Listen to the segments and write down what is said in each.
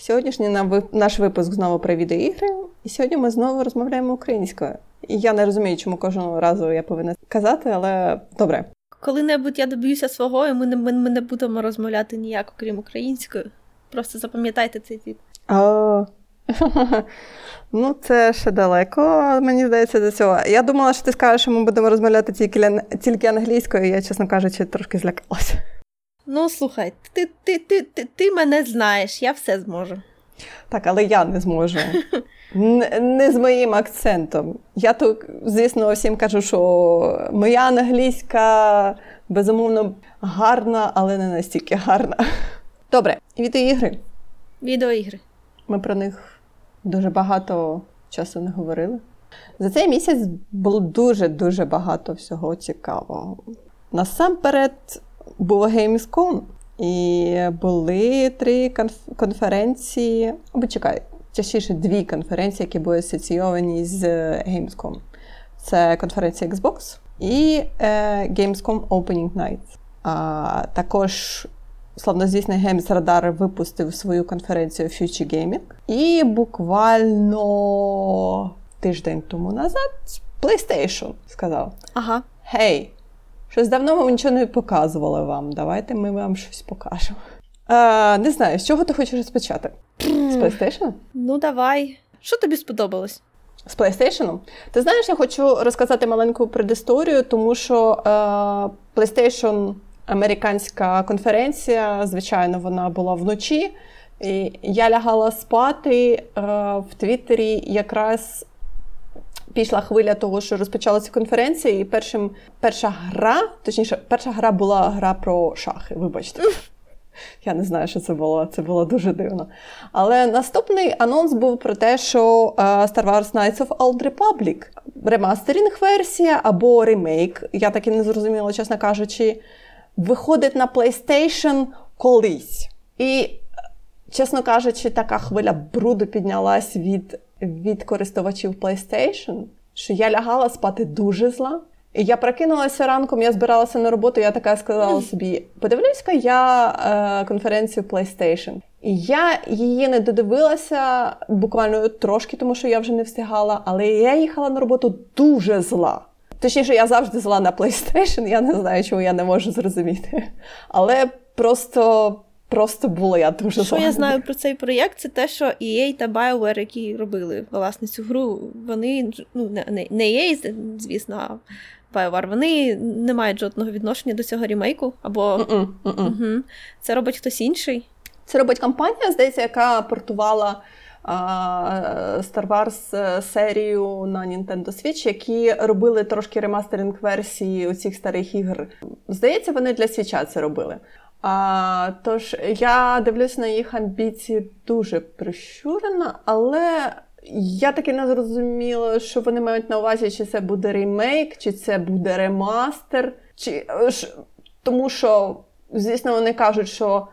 Сьогоднішній наш випуск знову про відеоігри, і сьогодні ми знову розмовляємо українською. І я не розумію, чому кожного разу я повинна казати, але добре. Коли-небудь я доб'юся свого, і ми не, ми, ми не будемо розмовляти ніяк, окрім українською. Просто запам'ятайте цей твіт. Ну, це ще далеко, мені здається, до цього. Я думала, що ти скажеш, що ми будемо розмовляти тільки тільки англійською, я, чесно кажучи, трошки злякалася. Ну, слухай, ти ти, ти, ти, ти мене знаєш, я все зможу. Так, але я не зможу. Не, не з моїм акцентом. Я тут, звісно, всім кажу, що моя англійська безумовно гарна, але не настільки гарна. Добре, відеоігри. Відеоігри. Ми про них дуже багато часу не говорили. За цей місяць було дуже-дуже багато всього цікавого. Насамперед було Gamescom, і були три конференції. Або чекай, частіше дві конференції, які були асоційовані з Gamescom. Це конференція Xbox і е, Gamescom Opening Night. А також славнозвісний Games Radar випустив свою конференцію Future Gaming. І буквально тиждень тому назад PlayStation сказав: Ага. Гей, щось давно ми нічого не показували вам. Давайте ми вам щось покажемо. А, Не знаю, з чого ти хочеш розпочати? З PlayStation? Ну, давай. Що тобі сподобалось? З PlayStation? Ти знаєш, я хочу розказати маленьку предісторію, тому що е, PlayStation американська конференція, звичайно, вона була вночі. І Я лягала спати е, в Твіттері якраз. Пішла хвиля того, що розпочалася конференція, і першим, перша гра, точніше, перша гра була гра про шахи. Вибачте. Я не знаю, що це було. Це було дуже дивно. Але наступний анонс був про те, що uh, Star Wars Knights of Old Republic ремастерінг-версія або ремейк, я так і не зрозуміла, чесно кажучи, виходить на PlayStation колись. І, чесно кажучи, така хвиля бруду піднялась від, від користувачів PlayStation, що я лягала спати дуже зла. І я прокинулася ранком, я збиралася на роботу, я така сказала собі: подивлюсь-ка я е, конференцію PlayStation. І я її не додивилася буквально трошки, тому що я вже не встигала, але я їхала на роботу дуже зла. Точніше, я завжди зла на PlayStation, я не знаю, чому я не можу зрозуміти. Але просто просто було я дуже Що я знаю про цей проєкт, це те, що EA та BioWare, які робили власне цю гру, вони ну не не EA, звісно, а BioWare, вони не мають жодного відношення до цього ремейку. Або mm-mm, mm-mm. Угу. це робить хтось інший. Це робить компанія, здається, яка портувала. Star Wars е, серію на Nintendo Switch, які робили трошки ремастеринг версії у цих старих ігор. Здається, вони для свіча це робили. А, Тож я дивлюсь на їх амбіції дуже прищурено, але я таки не зрозуміла, що вони мають на увазі, чи це буде ремейк, чи це буде ремастер. Чи... Тому що, звісно, вони кажуть, що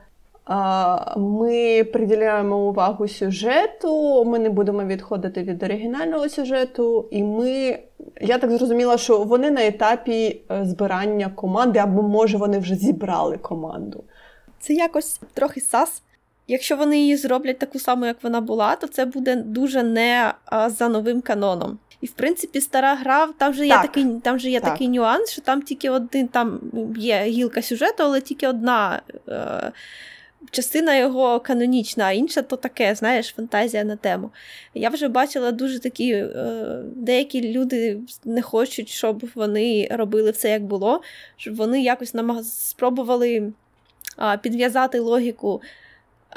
ми приділяємо увагу сюжету, ми не будемо відходити від оригінального сюжету, і ми. Я так зрозуміла, що вони на етапі е, збирання команди, або може вони вже зібрали команду. Це якось трохи сас. Якщо вони її зроблять таку саму, як вона була, то це буде дуже не а, за новим каноном. І в принципі, стара гра, там же є так. такий там же є так. такий нюанс, що там тільки один там є гілка сюжету, але тільки одна. Е- частина його канонічна, а інша то таке, знаєш, фантазія на тему. Я вже бачила дуже такі, е, деякі люди не хочуть, щоб вони робили все як було, щоб вони якось намаг... спробували підв'язати логіку,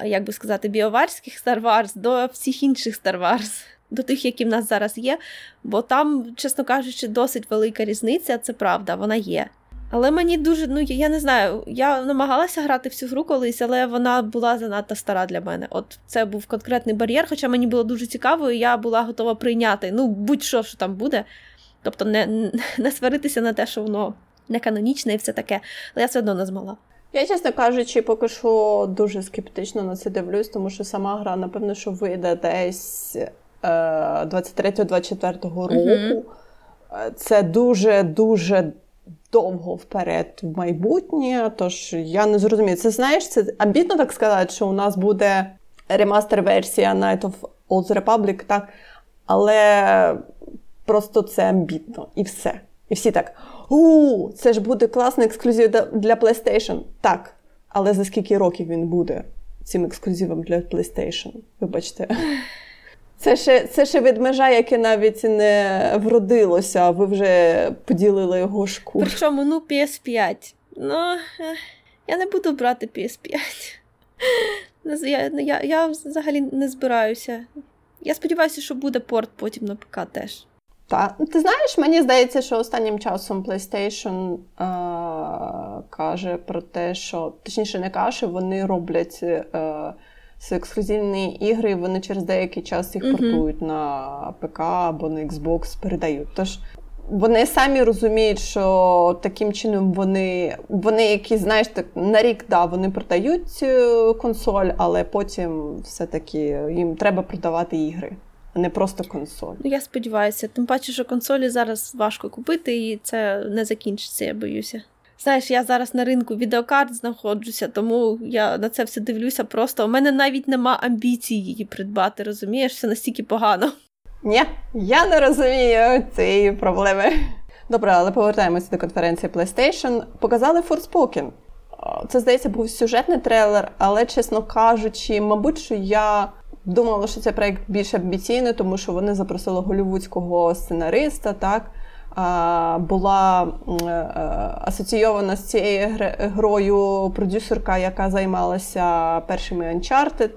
як би сказати, біоварських Star Wars до всіх інших Star Wars. До тих, які в нас зараз є, бо там, чесно кажучи, досить велика різниця, це правда, вона є. Але мені дуже, ну я не знаю, я намагалася грати в цю гру колись, але вона була занадто стара для мене. От це був конкретний бар'єр, хоча мені було дуже цікаво, і я була готова прийняти ну, будь-що, що там буде. Тобто не не сваритися на те, що воно не канонічне і все таке, але я все одно не змогла. Я, чесно кажучи, поки що дуже скептично на це дивлюсь, тому що сама гра, напевно, що вийде десь е, 23-24 року. mm Це дуже-дуже довго вперед в майбутнє. Тож я не зрозумію. Це знаєш, це амбітно так сказати, що у нас буде ремастер-версія Night of Old Republic, так? Але просто це амбітно і все. І всі так: у, це ж буде класний ексклюзив для PlayStation. Так. Але за скільки років він буде цим ексклюзивом для PlayStation? Вибачте. Це ще це ще від межа, яке навіть не вродилося, а ви вже поділили його шкуру. Причому, ну, PS5. Ну, я не буду брати PS5. Я, я, я взагалі не збираюся. Я сподіваюся, що буде порт потім на ПК теж. Так. Ти знаєш, мені здається, що останнім часом PlayStation е- каже про те, що точніше не каже, вони роблять е- ексклюзивні ігри, вони через деякий час їх портують на ПК або на Xbox, передають. Тож вони самі розуміють, що таким чином вони, вони які, знаєш, так на рік да, вони продають цю консоль, але потім все-таки їм треба продавати ігри, а не просто консоль. Ну я сподіваюся, тим паче, що консолі зараз важко купити, і це не закінчиться, я боюся. Знаєш, я зараз на ринку відеокарт знаходжуся, тому я на це все дивлюся. Просто у мене навіть нема амбіцій її придбати, розумієш, все настільки погано. Ні, я не розумію цієї проблеми. Добре, але повертаємося до конференції PlayStation. Показали Forspoken. Це, здається, був сюжетний трейлер, але, чесно кажучи, мабуть, що я думала, що цей проект більш амбіційний, тому що вони запросили голівудського сценариста, так. Була е, асоційована з цією грою продюсерка, яка займалася першими Uncharted.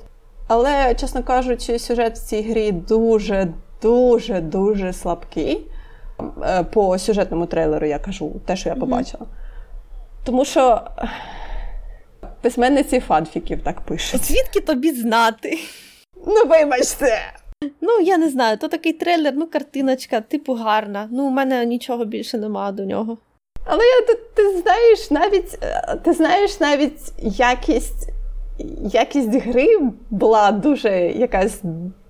Але, чесно кажучи, сюжет в цій грі дуже дуже дуже слабкий. Е, по сюжетному трейлеру я кажу, те, що я побачила. Тому що письменниці фанфіків так пишуть. Звідки тобі знати? Ну, вибачте! Ну, я не знаю, то такий трейлер, ну, картиночка, типу, гарна. Ну, у мене нічого більше немає до нього. Але я, ти, ти знаєш навіть е, ти знаєш навіть якість якість гри була дуже якась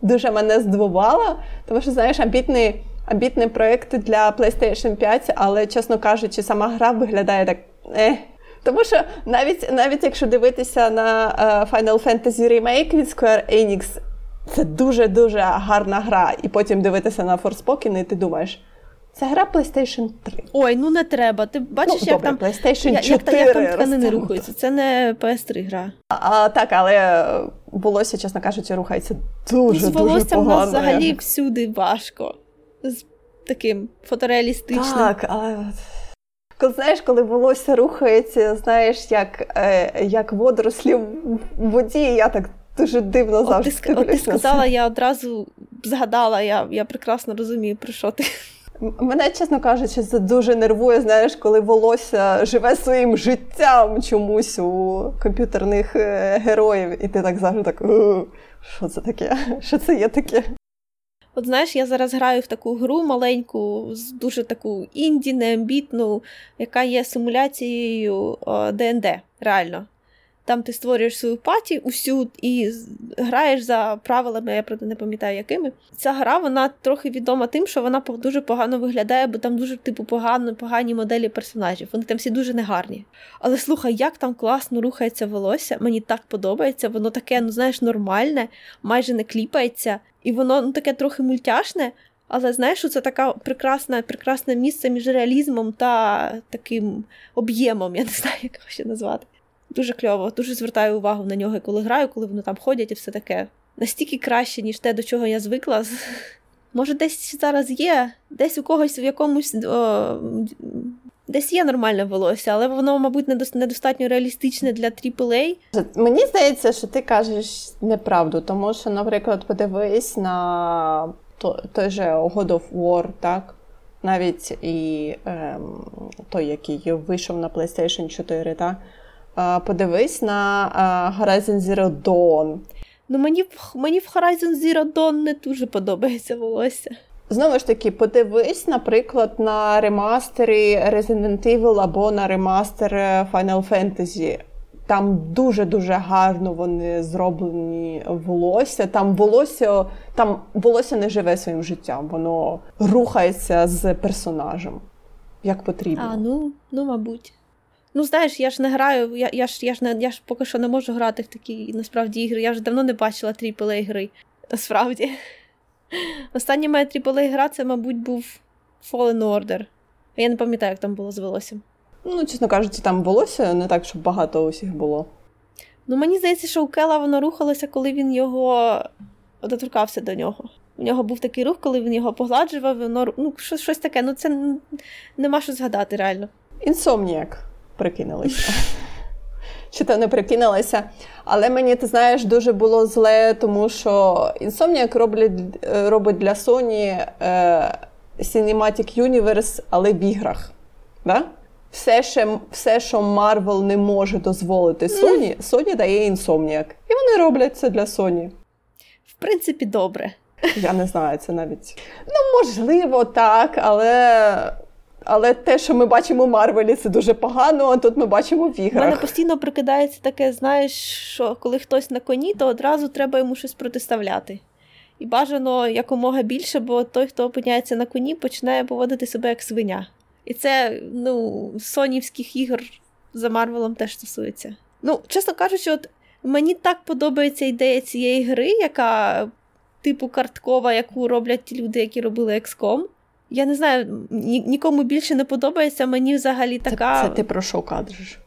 дуже мене здивувала, тому що, знаєш, амбітний амбітний проєкт для PlayStation 5, але, чесно кажучи, сама гра виглядає так. Е. Тому що навіть навіть якщо дивитися на uh, Final Fantasy Remake від Square Enix, це дуже-дуже гарна гра. І потім дивитися на Forspoken, і ти думаєш. Це гра PlayStation 3. Ой, ну не треба. Ти бачиш, ну, як добре, там PlayStation 4 як, як там тканини рухаються. Це не PS3 гра. А, а, Так, але волосся, чесно кажучи, рухається дуже З волоссям у нас взагалі всюди важко. З таким фотореалістичним. Так, але. Коли знаєш, коли волосся рухається, знаєш, як е, як водорослі в воді, я так дуже дивно завжди. От ти, от ти сказала, я одразу згадала, я я прекрасно розумію, про що ти. Мене, чесно кажучи, це дуже нервує, знаєш, коли волосся живе своїм життям чомусь у комп'ютерних е, героїв, і ти так завжди так, що це таке? Що це є таке? От знаєш, я зараз граю в таку гру маленьку, дуже таку інді, неамбітну, яка є симуляцією ДНД, реально. Там ти створюєш свою паті усю і граєш за правилами, я правда не пам'ятаю, якими. Ця гра вона трохи відома тим, що вона дуже погано виглядає, бо там дуже типу погано, погані моделі персонажів. Вони там всі дуже негарні. Але слухай, як там класно рухається волосся, мені так подобається. Воно таке, ну знаєш, нормальне, майже не кліпається, і воно ну таке трохи мультяшне. Але знаєш, це таке прекрасне прекрасне місце між реалізмом та таким об'ємом, я не знаю, як його ще назвати. Дуже кльово, дуже звертаю увагу на нього, коли граю, коли вони там ходять і все таке. Настільки краще, ніж те, до чого я звикла. Може, десь зараз є, десь у когось в якомусь. О, Десь є нормальне волосся, але воно, мабуть, недостатньо реалістичне для AAA. Мені здається, що ти кажеш неправду, тому що, наприклад, подивись на той же God of War, так? Навіть і ем, той, який вийшов на PlayStation 4, так? Подивись на Horizon Zero Dawn. Ну, мені мені в Horizon Zero Dawn не дуже подобається волосся. Знову ж таки, подивись, наприклад, на ремастері Resident Evil або на ремастер Final Fantasy. Там дуже-дуже гарно вони зроблені волосся. Там волосся там волосся не живе своїм життям, воно рухається з персонажем як потрібно. А, ну, ну, мабуть. Ну, знаєш, я ж не граю, я я, ж я ж не я ж поки що не можу грати в такі насправді ігри. Я вже давно не бачила aaa гри. Насправді. Остання моя aaa гра це, мабуть, був Fallen Order. Я не пам'ятаю, як там було з волоссям. Ну, чесно кажучи, там волосся не так, щоб багато усіх було. Ну, мені здається, що у Кела воно рухалося, коли він його доторкався до нього. У нього був такий рух, коли він його погладжував, воно ну, щось, щось таке. Ну, це нема що згадати реально. Інсомніяк прикинулися. Чи то не прикинулася. Але мені, ти знаєш, дуже було зле, тому що Insomniac роблять, робить для Sony е, Cinematic Universe, але в іграх. Да? Все, що, все, що Marvel не може дозволити Sony, Sony дає Insomniac. І вони роблять це для Sony. В принципі, добре. Я не знаю, це навіть. Ну, можливо, так, але. Але те, що ми бачимо в Марвелі, це дуже погано, а тут ми бачимо в іграх. У мене постійно прикидається таке, знаєш, що коли хтось на коні, то одразу треба йому щось протиставляти. І бажано якомога більше, бо той, хто опиняється на коні, починає поводити себе як свиня. І це, ну, сонівських ігор за Марвелом теж стосується. Ну, чесно кажучи, от мені так подобається ідея цієї гри, яка, типу, карткова, яку роблять ті люди, які робили XCOM. Я не знаю, ні, нікому більше не подобається, мені взагалі така. Це, це ти про що говориш?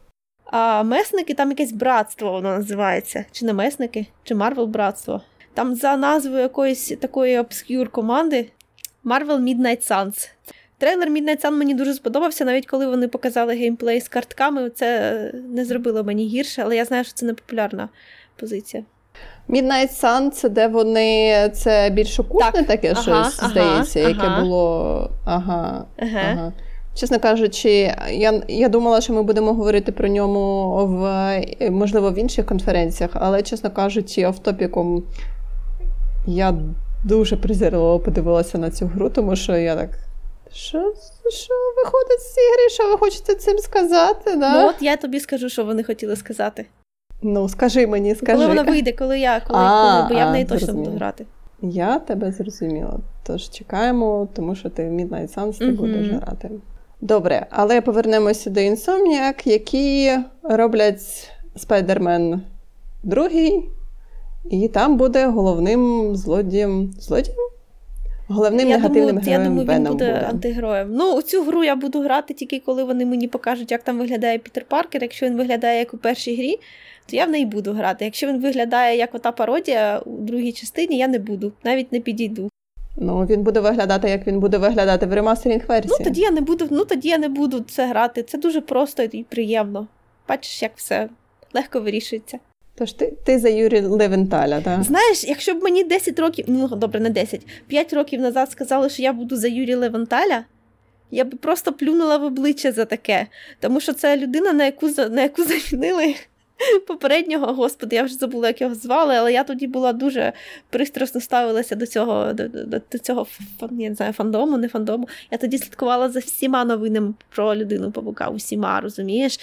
А месники там якесь братство воно називається. Чи не месники, чи Марвел братство. Там за назвою якоїсь такої obscure команди Marvel Midnight Suns. Трейлер Midnight Sun мені дуже сподобався, навіть коли вони показали геймплей з картками, це не зробило мені гірше, але я знаю, що це не популярна позиція. Midnight Sun це де вони. Це більш окультне так. таке ага, щось, ага, здається, ага. яке було. Ага. ага. Чесно кажучи, я я думала, що ми будемо говорити про ньому в можливо в інших конференціях, але, чесно кажучи, офтопіком я дуже презирливо подивилася на цю гру, тому що я так. Що що виходить з цієї гри? Що ви хочете цим сказати? Да? Ну, от я тобі скажу, що вони хотіли сказати. Ну, скажи мені, скажи. Коли вона вийде, коли я, коли, а, коли, бо я в неї точно зрозуміло. буду грати. Я тебе зрозуміла. Тож чекаємо, тому що ти в Midnight Suns ти uh-huh. будеш грати. Добре, але повернемося до Insomniac, які роблять Spider-Man 2, і там буде головним злодієм. Злодієм? Головним я негативним думаю, героєм Я думаю, він буде, буде антигероєм. Ну, у цю гру я буду грати тільки коли вони мені покажуть, як там виглядає Пітер Паркер. Якщо він виглядає як у першій грі, то я в неї буду грати. Якщо він виглядає як ота пародія у другій частині, я не буду, навіть не підійду. Ну, він буде виглядати, як він буде виглядати в ремастерінг версії. Ну, тоді я не буду, ну тоді я не буду це грати. Це дуже просто і приємно. Бачиш, як все легко вирішується. Тож ти ти за Юрі Левенталя, так? Знаєш, якщо б мені 10 років, ну добре, не 10, 5 років назад сказали, що я буду за Юрі Левенталя, я б просто плюнула в обличчя за таке. Тому що це людина, на яку на яку замінили попереднього, господи, я вже забула, як його звали, але я тоді була дуже пристрасно ставилася до цього до, до, до цього я не знаю, фандому, не фандому. Я тоді слідкувала за всіма новинами про людину павука, усіма, розумієш?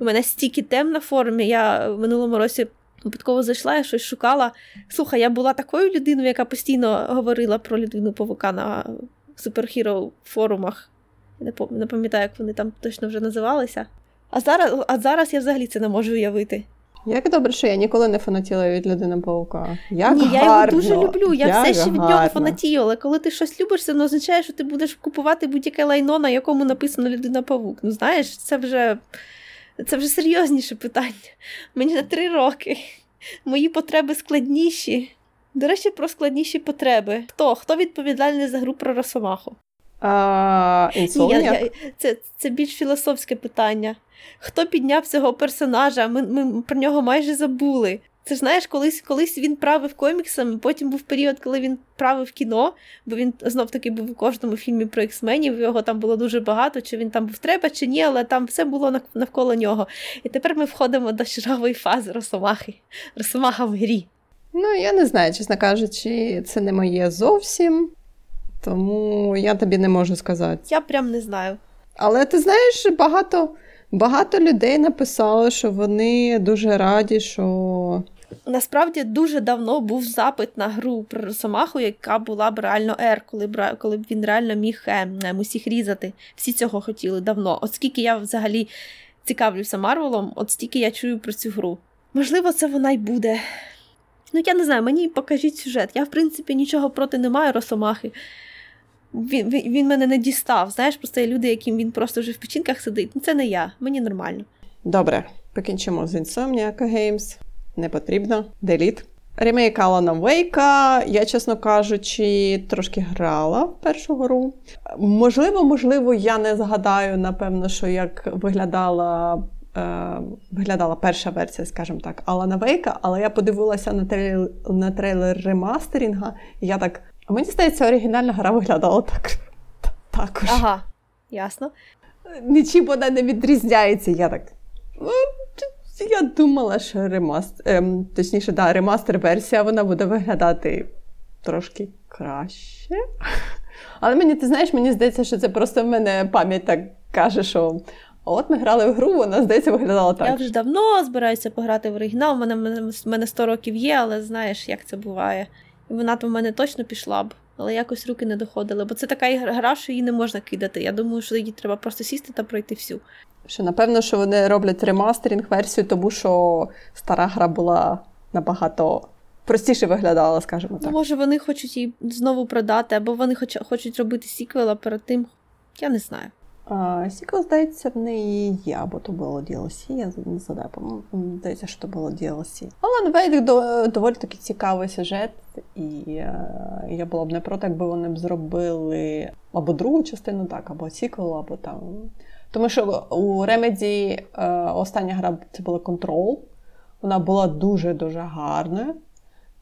У мене стільки тем на форумі. Я в минулому році випадково зайшла, я щось шукала. Слухай, я була такою людиною, яка постійно говорила про людину павука на суперхіро форумах. Не пам'ятаю, як вони там точно вже називалися. А зараз а зараз я взагалі це не можу уявити. Як добре, що я ніколи не фанатіла від людини павука. Як Ні, я його дуже люблю. Я Як все ще від нього фанатію, але коли ти щось любиш, це не означає, що ти будеш купувати будь-яке лайно, на якому написано людина павук. Ну знаєш, це вже це вже серйозніше питання. Мені на три роки. Мої потреби складніші. До речі, про складніші потреби. Хто Хто відповідальний за гру про Росомаху? А, Ні, я, я, Це це більш філософське питання. Хто підняв цього персонажа? Ми ми про нього майже забули. Це ж знаєш, колись колись він правив коміксами, потім був період, коли він правив кіно, бо він знов таки був у кожному фільмі про іксменів, його там було дуже багато, чи він там був треба, чи ні, але там все було навколо нього. І тепер ми входимо до чергової фази Росомахи. Росомаха в грі. Ну, я не знаю, чесно кажучи, це не моє зовсім, тому я тобі не можу сказати. Я прям не знаю. Але ти знаєш, багато. Багато людей написало, що вони дуже раді, що. Насправді дуже давно був запит на гру про Росомаху, яка була б реально R, коли б коли б він реально міг е, усіх різати. Всі цього хотіли давно. Оскільки я взагалі цікавлюся Марвелом, от стільки я чую про цю гру. Можливо, це вона й буде. Ну, я не знаю, мені покажіть сюжет. Я, в принципі, нічого проти не маю Росомахи. Він він, мене не дістав. Знаєш, просто є люди, яким він просто вже в печінках сидить. Ну, це не я, мені нормально. Добре, покінчимо з Insomniac Games. Не потрібно. Деліт. Ремейк Алана Вейка, я, чесно кажучи, трошки грала в першу гру. Можливо, можливо, я не згадаю, напевно, що як виглядала е, виглядала перша версія, скажімо так, Алана Вейка, але я подивилася на трейлер, на трейлер ремастерінга, і я так. Мені здається, оригінальна гра виглядала так. також. Ага, ясно. Нічим вона не відрізняється. Я так. «Ну, я думала, що ремастер, ем, точніше, да, ремастер-версія вона буде виглядати трошки краще. Але мені, ти знаєш, мені здається, що це просто в мене пам'ять так каже, що от ми грали в гру, вона, здається, виглядала так. Я вже давно збираюся пограти в оригінал. У мене, в мене 100 років є, але знаєш, як це буває. Вона то в мене точно пішла б, але якось руки не доходили. Бо це така гра, що її не можна кидати. Я думаю, що її треба просто сісти та пройти всю. Що напевно, що вони роблять ремастерінг-версію, тому що стара гра була набагато простіше виглядала, скажімо так. Ну, Може, вони хочуть її знову продати, або вони хоч, хочуть робити сіквел, а перед тим. Я не знаю. Сіквел, здається, в неї є, або то було DLC, я не згадаю, здається, що то було DLC. Але ведеться доволі таки цікавий сюжет, і я була б не проти, якби вони б зробили або другу частину, так, або сіквел, або там. Тому що у Remedy е, остання гра це була Control. Вона була дуже-дуже гарною.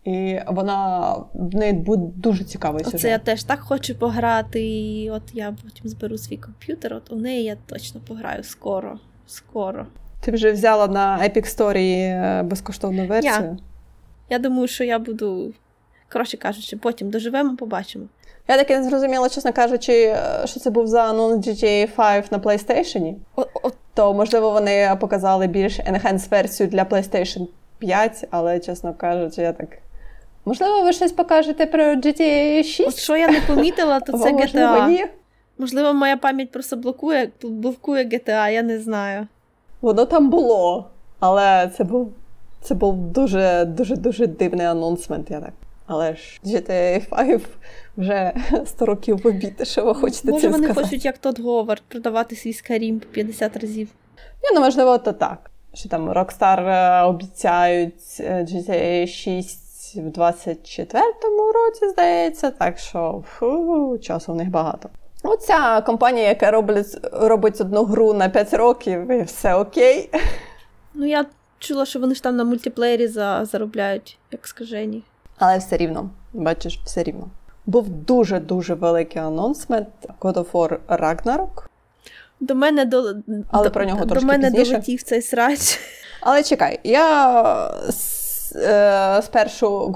І вона в неї буде дуже цікавий сюжет. Оце я теж так хочу пограти. І от я потім зберу свій комп'ютер. От у неї я точно пограю скоро. Скоро. Ти вже взяла на Epic Story безкоштовну версію? Я, я думаю, що я буду, коротше кажучи, потім доживемо, побачимо. Я таки не зрозуміла, чесно кажучи, що це був за анонс GTA 5 на PlayStation. То, можливо, вони показали більш enhanced версію для PlayStation 5, але, чесно кажучи, я так. Можливо, ви щось покажете про GTA 6? От що я не помітила, то це GTA. Можливо, моя пам'ять просто блокує блокує GTA, я не знаю. Воно там було, але це був це був дуже дуже дуже дивний анонсмент. Я так. Але ж GTA 5 вже 100 років в обід, що ви хочете Може, цим вони сказати? хочуть, як тот Говард, продавати свій Skyrim по 50 разів. Ні, ну можливо, то так. Що там Rockstar обіцяють GTA 6 в 24-му році, здається, так що фу, часу в них багато. Оця компанія, яка робить робить одну гру на 5 років, і все окей. Ну, я чула, що вони ж там на мультиплеєрі за, заробляють, як скажені. Але все рівно, бачиш, все рівно. Був дуже-дуже великий анонсмент God of War Ragnarok. До мене до, Але до, про нього до трошки мене пізніше. долетів цей срач. Але чекай, я спершу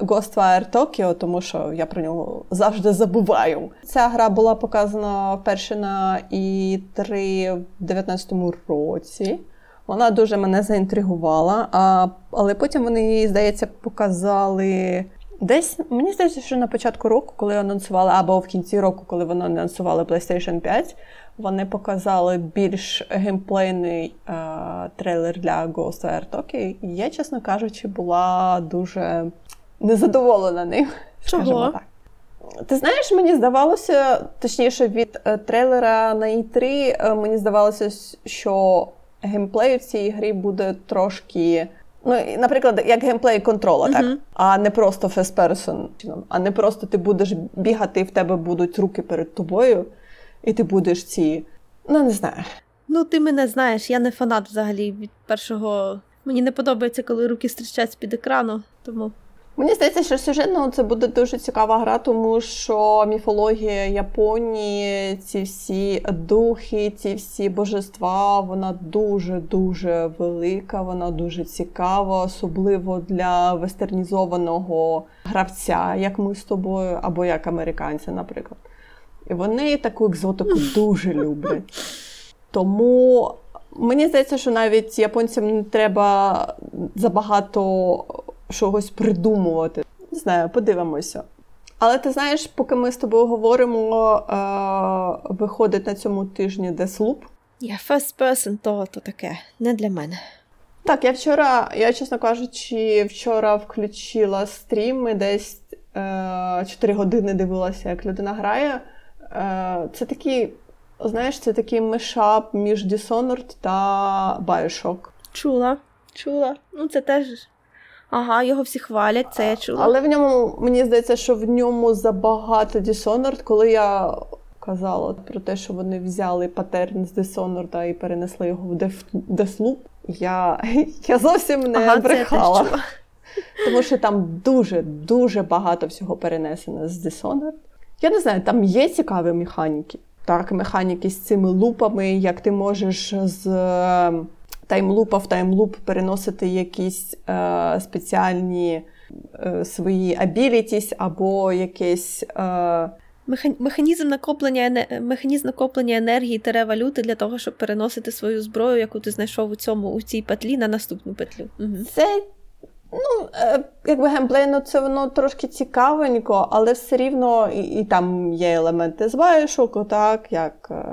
Ghostwire Tokyo, тому що я про нього завжди забуваю. Ця гра була показана вперше на І3 в 19-му році. Вона дуже мене заінтригувала, а, але потім вони її, здається, показали. Десь мені здається, що на початку року, коли анонсували, або в кінці року, коли вони анонсували PlayStation 5, вони показали більш геймплейний е, трейлер для Ghost Air Tokyo. І я, чесно кажучи, була дуже незадоволена ним. Чого? так. Ти знаєш, мені здавалося, точніше, від е, трейлера на E3, е, мені здавалося, що геймплей у цій грі буде трошки. Ну, наприклад, як геймплей контрола, uh-huh. так? А не просто person, а не просто ти будеш бігати, і в тебе будуть руки перед тобою, і ти будеш ці. Ну, не знаю. Ну, ти мене знаєш, я не фанат взагалі від першого. Мені не подобається, коли руки стрічать з-під екрану, тому. Мені здається, що сюжетно це буде дуже цікава гра, тому що міфологія Японії, ці всі духи, ці всі божества, вона дуже-дуже велика, вона дуже цікава, особливо для вестернізованого гравця, як ми з тобою, або як американці, наприклад. І вони таку екзотику дуже люблять. Тому мені здається, що навіть японцям не треба забагато чогось придумувати. Не знаю, подивимося. Але ти знаєш, поки ми з тобою говоримо, е- виходить на цьому тижні Deathloop. Ні, yeah, first person то, то таке, не для мене. Так, я вчора, я, чесно кажучи, вчора включила стрім і десь е, 4 години дивилася, як людина грає. Е, Це такий, знаєш, це такий мешап між Dishonored та Bioshock. Чула, чула. Ну, це теж. Ага, його всі хвалять, це я чула. Але в ньому, мені здається, що в ньому забагато Dishonored, коли я казала про те, що вони взяли патерн з Dishonored і перенесли його в Deathloop, я я зовсім не ага, брехала. Тому що там дуже-дуже багато всього перенесено з Dishonored. Я не знаю, там є цікаві механіки. Так, механіки з цими лупами, як ти можеш з е, таймлупа в таймлуп переносити якісь е, спеціальні е, свої abilities або якесь. Е, Механізм накоплення механізм накоплення енергії та валюти для того, щоб переносити свою зброю, яку ти знайшов у цьому у цій петлі на наступну петлю. Угу. Це ну, е, якби геймплейно це воно трошки цікавенько, але все рівно і, і там є елементи з Bioshock, так, як е,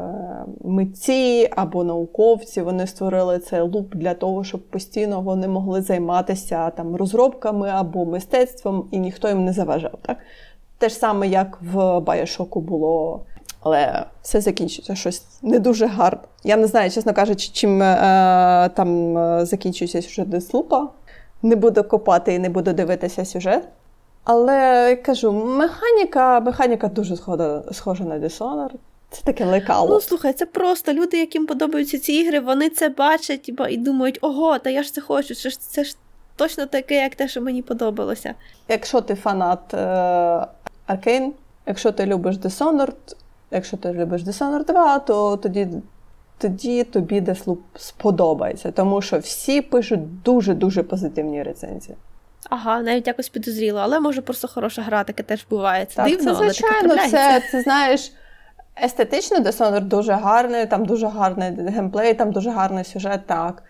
митці або науковці. Вони створили цей луп для того, щоб постійно вони могли займатися там розробками або мистецтвом, і ніхто їм не заважав. Так? Те ж саме, як в Байошоку було. Але все закінчується щось не дуже гарно. Я не знаю, чесно кажучи, чим е, там е, закінчується сюжет Деслупа. Не буду копати і не буду дивитися сюжет. Але кажу, механіка механіка дуже схожа, схожа на Dishonored. Це таке лекало. Ну, слухай, це просто люди, яким подобаються ці ігри, вони це бачать і думають, ого, та я ж це хочу, це ж це ж точно таке, як те, що мені подобалося. Якщо ти фанат Аркейн. Якщо ти любиш Dishonored, якщо ти любиш Dishonored 2, то тоді тоді тобі Deathloop сподобається, тому що всі пишуть дуже-дуже позитивні рецензії. Ага, навіть якось підозріло, але може просто хороша гра, таке теж буває. Це так, дивно, це, звичайно, але це, це знаєш. Естетично Dishonored дуже гарний, там дуже гарний геймплей, там дуже гарний сюжет. Так.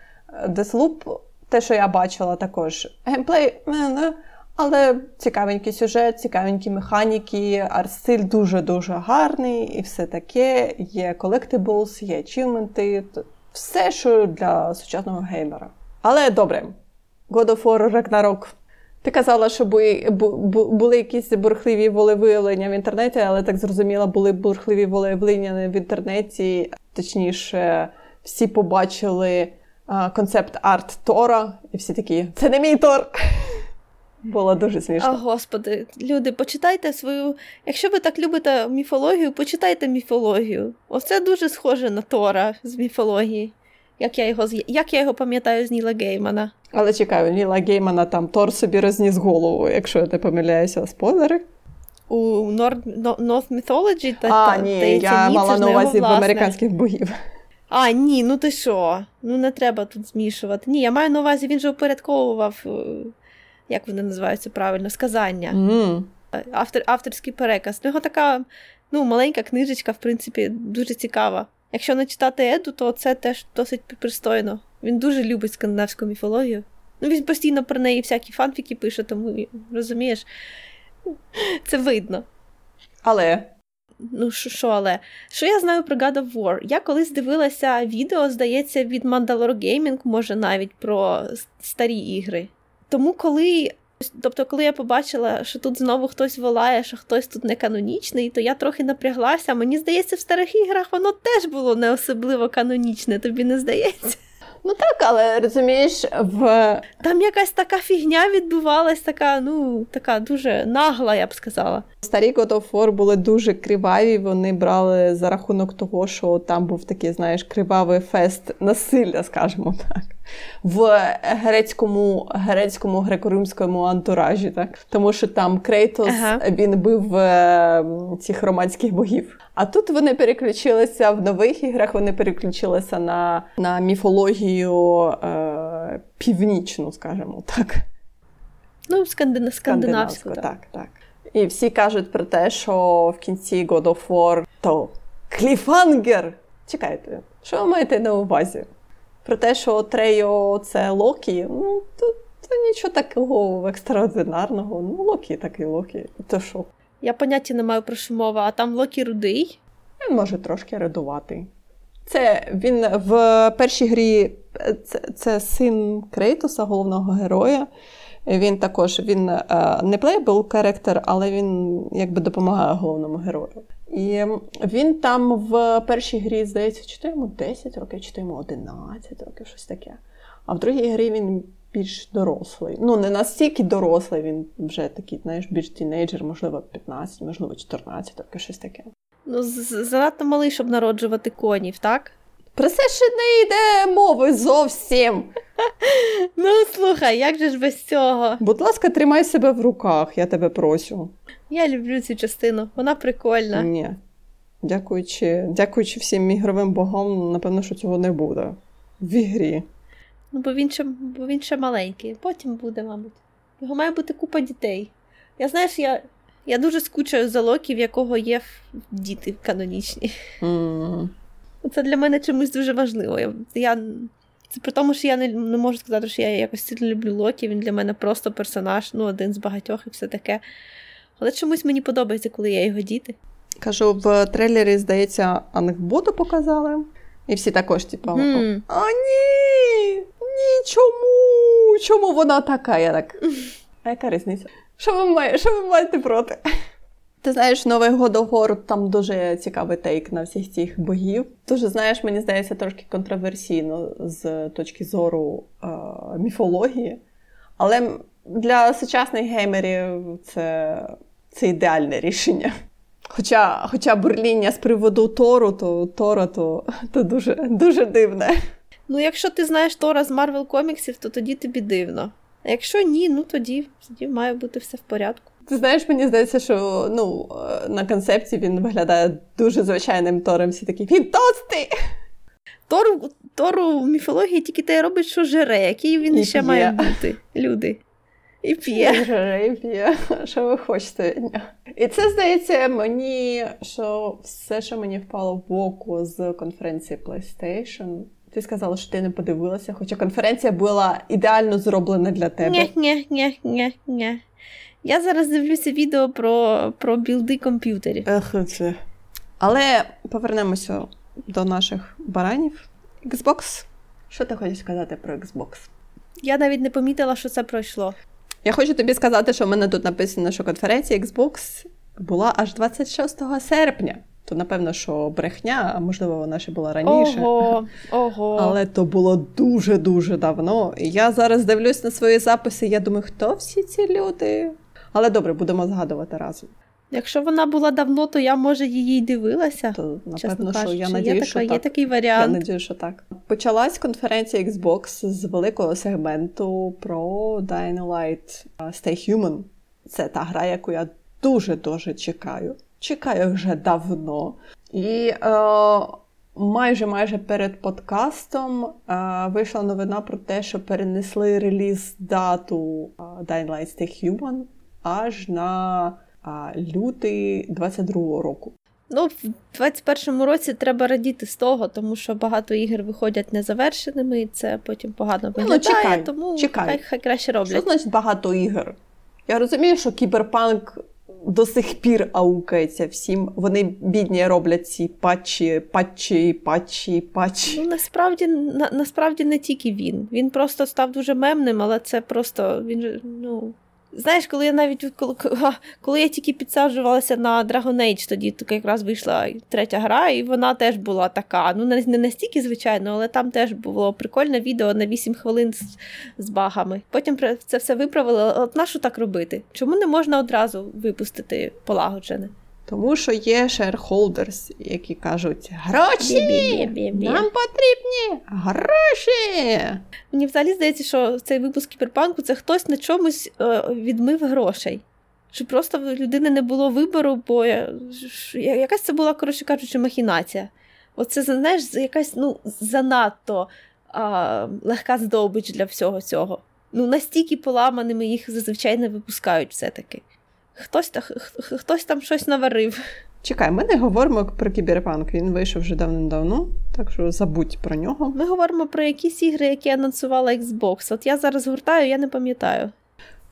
Deathloop, те, що я бачила, також геймплей. Але цікавенький сюжет, цікавенькі механіки, арт-стиль дуже-дуже гарний і все таке. Є collectibles, є ачівменти, все, що для сучасного геймера. Але добре, God of War Ragnarok. Ти казала, що були, якісь бурхливі волевиявлення в інтернеті, але так зрозуміло, були бурхливі волевиявлення в інтернеті. Точніше, всі побачили концепт арт Тора, і всі такі: це не мій Тор. Було дуже смішно. А, Господи, люди, почитайте свою. Якщо ви так любите міфологію, почитайте міфологію. Оце дуже схоже на Тора з міфології. Як я його як я його пам'ятаю з Ніла Геймана. Але чекаю, Ніла Геймана там Тор собі розніс голову, якщо я не помиляюся, спойлери. У North Mythology та, А, ні, та, я ні, мала на увазі в американських богів. А, ні, ну ти що? Ну не треба тут змішувати. Ні, я маю на увазі, він же упорядковував е, як вони називаються правильно, сказання. Mm. Автор, Авторський переказ. У нього така ну, маленька книжечка, в принципі, дуже цікава. Якщо не читати Еду, то це теж досить пристойно. Він дуже любить скандинавську міфологію. Ну, Він постійно про неї всякі фанфіки пише, тому розумієш, це видно. Але. Ну, що, але? Що я знаю про God of War? Я колись дивилася відео, здається, від Mandalore Gaming, може навіть про старі ігри. Тому коли. Тобто, коли я побачила, що тут знову хтось волає, що хтось тут не канонічний, то я трохи напряглася. Мені здається, в старих іграх воно теж було не особливо канонічне, тобі не здається? Ну так, але розумієш, в там якась така фігня відбувалась, така, ну, така дуже нагла, я б сказала. Старі God of War були дуже криваві. Вони брали за рахунок того, що там був такий, знаєш, кривавий фест насилля, скажімо так в грецькому грецькому греко-римському антуражі, так тому що там Крейтос ага. він бив е, цих романських богів. А тут вони переключилися в нових іграх. Вони переключилися на на міфологію е, північну, скажімо так. Ну, скандина, скандинавську. так, так. І всі кажуть про те, що в кінці God of War то кліфангер. Чекайте, що ви маєте на увазі? Про те, що Трейо це Локі, ну, то, то нічого такого екстраординарного. Ну, Локі такий Локі. То що? Я поняття не маю про що мова, а там Локі рудий. Він може трошки редувати. Це він в першій грі це, це син Крейтоса, головного героя. Він також він е, не плейбл характер, але він якби допомагає головному герою. І він там в першій грі, здається, чи то йому 10 років, чи то йому 11 років, щось таке. А в другій грі він більш дорослий. Ну, не настільки дорослий, він вже такий, знаєш, більш тінейджер, можливо, 15, можливо, 14 років, щось таке. Ну, занадто малий, щоб народжувати конів, так? Про це ще не йде мови зовсім. Ну, слухай, як же ж без цього? Будь ласка, тримай себе в руках, я тебе прошу. Я люблю цю частину, вона прикольна. Ні. Дякуючи дякуючи всім ігровим богам, напевно, що цього не буде в ігрі. Ну, бо він ще бо він ще маленький, потім буде, мабуть. Його має бути купа дітей. Я знаєш, я я дуже скучаю за Локі, в якого є діти канонічні. Mm. Це для мене чомусь дуже важливо. Я, я Це при тому, що я не, не можу сказати, що я якось сильно люблю Локі. Він для мене просто персонаж, ну, один з багатьох і все таке. Але чомусь мені подобається, коли я його діти. Кажу, в трейлері, здається, Ангботу показали. І всі також, типу, mm. а ні! Ні, чому? Чому вона така? Я так. А яка різниця? Що ви маєте, що ви маєте проти? Ти знаєш, новий God of War там дуже цікавий take на всіх цих богів. Дуже, знаєш, мені здається, трошки контроверсійно з точки зору е- міфології. Але для сучасних геймерів це це ідеальне рішення. Хоча хоча бурління з приводу Тору, то Тора то, то дуже дуже дивне. Ну, якщо ти знаєш Тора з Марвел коміксів, то тоді тобі дивно. А якщо ні, ну тоді, тоді має бути все в порядку. Ти знаєш, мені здається, що ну, е, на концепті він виглядає дуже звичайним Тором. Всі такі він тостий! Тору, Тору в міфології тільки те робить, що жере, який він і ще п'є. має бути. Люди. І п'є. Жере, і п'є. Що ви хочете? І це здається мені, що все, що мені впало в око з конференції PlayStation. Ти сказала, що ти не подивилася, хоча конференція була ідеально зроблена для тебе. Ні, ні, ні, ні, ні. Я зараз дивлюся відео про про білди комп'ютерів. Ех, це. Але повернемося до наших баранів. Xbox. Що ти хочеш сказати про Xbox? Я навіть не помітила, що це пройшло. Я хочу тобі сказати, що в мене тут написано, що конференція Xbox була аж 26 серпня. То, напевно, що брехня, а можливо, вона ще була раніше. Ого, ого. Але то було дуже-дуже давно. І я зараз дивлюсь на свої записи. Я думаю, хто всі ці люди? Але добре, будемо згадувати разом. Якщо вона була давно, то я, може, її й дивилася. То, напевно, що я надію, є, що така, є такий варіант. Я надію, що так. Почалась конференція Xbox з великого сегменту про Dying Light Stay Human. Це та гра, яку я дуже-дуже чекаю. Чекаю вже давно. І е, майже майже перед подкастом е, вийшла новина про те, що перенесли реліз дату е, Dying Light Stay Human аж на лютий 22-го року. Ну, в 21-му році треба радіти з того, тому що багато ігор виходять незавершеними, і це потім погано ну, виглядає, ну, чекай, тому чекай. Хай, хай краще роблять. Що значить багато ігор? Я розумію, що кіберпанк до сих пір аукається всім. Вони бідні роблять ці патчі, патчі, патчі, патчі. Ну, насправді на, насправді не тільки він. Він просто став дуже мемним, але це просто він ну. Знаєш, коли я навіть коли, коли я тільки підсаджувалася на Dragon Age, тоді так якраз вийшла третя гра, і вона теж була така. Ну, не настільки, звичайно, але там теж було прикольне відео на 8 хвилин з, з багами. Потім це все виправили. От нащо так робити? Чому не можна одразу випустити полагоджене? Тому що є shareholders, які кажуть: гроші! Нам потрібні гроші! Мені взагалі здається, що цей випуск кіберпанку це хтось на чомусь е, відмив грошей. Що просто в людини не було вибору, бо якась це була, коротше кажучи, махінація. Оце, знаєш, якась ну, занадто а, легка здобич для всього цього. Ну, настільки поламаними їх зазвичай не випускають все-таки. Хтось хтось там щось наварив. Чекай, ми не говоримо про кіберпанк. Він вийшов вже давним-давно, так що забудь про нього. Ми говоримо про якісь ігри, які анонсувала Xbox. От я зараз гуртаю, я не пам'ятаю.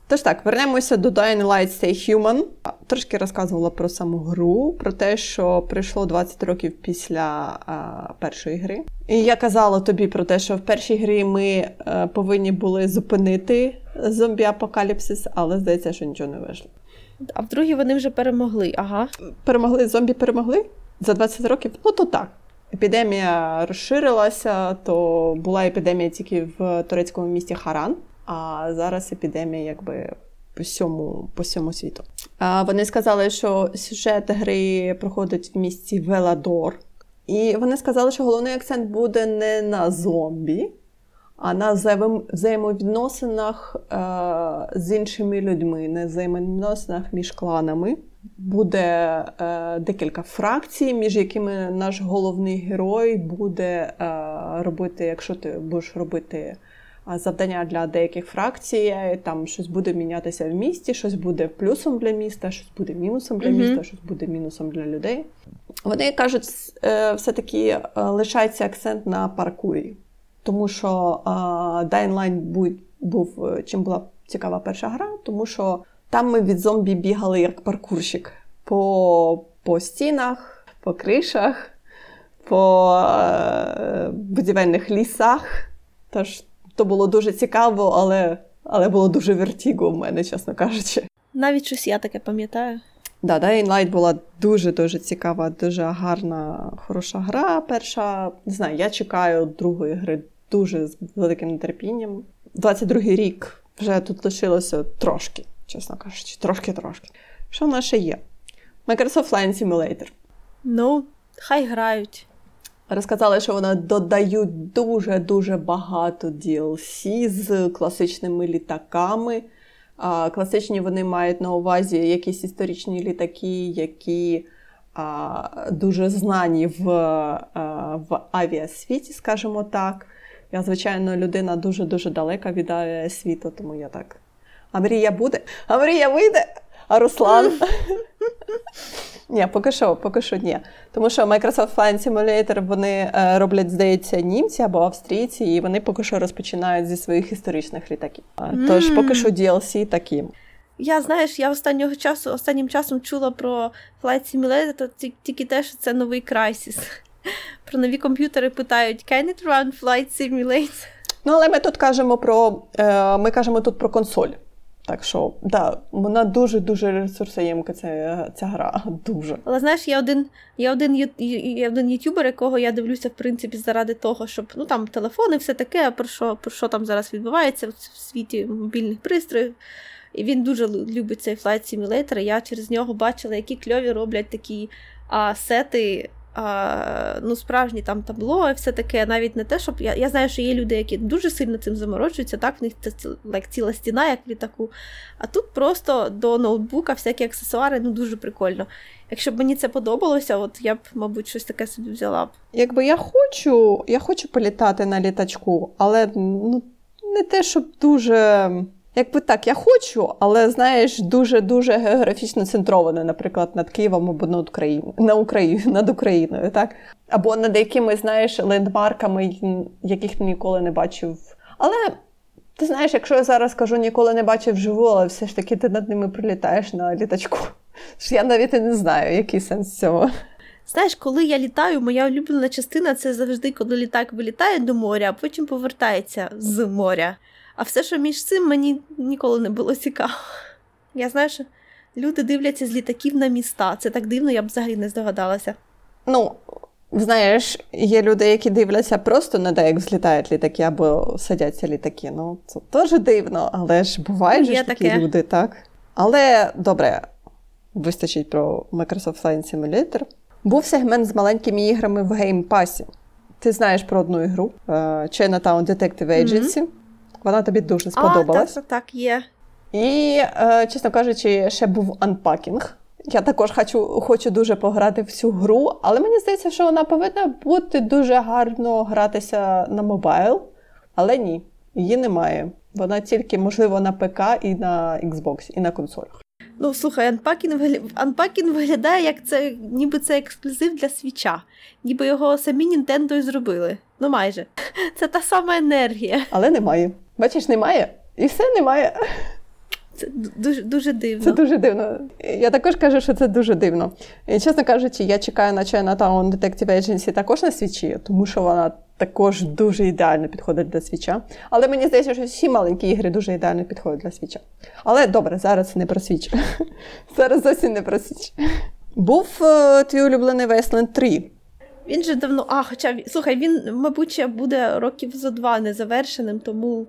Тож так, вернемося до Dying Light Stay Human. Трошки розказувала про саму гру, про те, що пройшло 20 років після а, першої гри. І я казала тобі про те, що в першій грі ми а, е, повинні були зупинити зомбі-апокаліпсис, але здається, що нічого не вийшло. А в другій вони вже перемогли. Ага. Перемогли, зомбі перемогли за 20 років? Ну то так. Епідемія розширилася, то була епідемія тільки в турецькому місті Харан, а зараз епідемія якби по всьому по всьому світу. А Вони сказали, що сюжет гри проходить в місті Веладор. І вони сказали, що головний акцент буде не на зомбі, а на взаємовідносинах е, з іншими людьми, на взаємовідносинах між кланами. Буде е, декілька фракцій, між якими наш головний герой буде е, робити, якщо ти будеш робити завдання для деяких фракцій, там щось буде мінятися в місті, щось буде плюсом для міста, щось буде мінусом для міста, mm-hmm. щось буде мінусом для людей. Вони кажуть, все-таки лишається акцент на паркурі, тому що е, Dying Line був чим була цікава перша гра, тому що там ми від зомбі бігали як паркурщик по, по стінах, по кришах, по е, будівельних лісах. Тож то було дуже цікаво, але але було дуже вертіго в мене, чесно кажучи. Навіть щось я таке пам'ятаю. Да, Dying Light була дуже-дуже цікава, дуже гарна, хороша гра. Перша, не знаю, я чекаю другої гри дуже з великим нетерпінням. 22-й рік вже тут лишилося трошки чесно кажучи, трошки-трошки. Що в нас ще є? Microsoft Flight Simulator. Ну, хай грають. Розказали, що вони додають дуже-дуже багато DLC з класичними літаками. А, Класичні вони мають на увазі якісь історичні літаки, які а, дуже знані в, а, в авіасвіті, скажімо так. Я, звичайно, людина дуже-дуже далека від авіасвіту, тому я так. А мрія буде, а мрія вийде, а Руслан. Ні, поки що, поки що ні. Тому що Microsoft Flight Simulator вони е, роблять, здається, німці або австрійці, і вони поки що розпочинають зі своїх історичних літаків. Тож поки що DLC такі. Я знаєш, я останнього часу останнім часом чула про Flight Simulator, тільки те, що це новий Crysis. Про нові комп'ютери питають: Can it run Flight Simulator? Ну, але ми тут кажемо про е, ми кажемо тут про консоль. Так що, да, вона дуже-дуже ресурсоємка, ця ця гра. Дуже. Але знаєш, є один є один, є один ютубер, якого я дивлюся, в принципі, заради того, щоб ну там телефони, все таке, про що про що там зараз відбувається в світі мобільних пристроїв. І він дуже любить цей Flight Simulator. Я через нього бачила, які кльові роблять такі а, сети а, ну, справжні там табло, і все таке, навіть не те, щоб. Я я знаю, що є люди, які дуже сильно цим заморочуються, так, в них це like, ціла стіна, як літаку. А тут просто до ноутбука всякі аксесуари, ну дуже прикольно. Якщо б мені це подобалося, от я б, мабуть, щось таке собі взяла б. Якби я хочу, я хочу політати на літачку, але ну, не те, щоб дуже. Якби так, я хочу, але знаєш, дуже-дуже географічно центроване, наприклад, над Києвом або над Україною, на Україну, над Україною, так? Або над якимись, знаєш, лендмарками, яких ніколи не бачив. Але ти знаєш, якщо я зараз кажу, ніколи не бачив вживу, але все ж таки ти над ними прилітаєш на літачку. Я навіть і не знаю, який сенс цього. Знаєш, коли я літаю, моя улюблена частина це завжди, коли літак вилітає до моря, а потім повертається з моря. А все, що між цим, мені ніколи не було цікаво. Я знаю, що люди дивляться з літаків на міста. Це так дивно, я б взагалі не здогадалася. Ну, знаєш, є люди, які дивляться просто на те, як злітають літаки або садяться літаки. Ну, це теж дивно, але ж бувають ж такі таке. люди, так? Але добре, вистачить про Microsoft Flight Simulator. Був сегмент з маленькими іграми в геймпасі. Ти знаєш про одну ігру е, Chinatown Detective Agency. Mm-hmm. Вона тобі дуже сподобалась. А, Так, так, є. І, е, чесно кажучи, ще був Unpacking. Я також хочу хочу дуже пограти в цю гру, але мені здається, що вона повинна бути дуже гарно гратися на mobile, але ні, її немає. Вона тільки, можливо, на ПК і на Xbox, і на консолях. Ну, слухай, Unpacking Unpacking виглядає, як це, ніби це ексклюзив для свіча, ніби його самі Нінтендо і зробили. Ну майже. Це та сама енергія. Але немає. Бачиш, немає. І все немає. Це дуже дуже дивно. Це дуже дивно. Я також кажу, що це дуже дивно. І, Чесно кажучи, я чекаю на Chinatown Detective Agency також на свічі, тому що вона також дуже ідеально підходить для свіча. Але мені здається, що всі маленькі ігри дуже ідеально підходять для свіча. Але добре, зараз не про свіч. Зараз зовсім не про свіч. Був е, твій улюблений Wasteland 3. Він же давно. А, хоча слухай, він, мабуть, ще буде років за два незавершеним, тому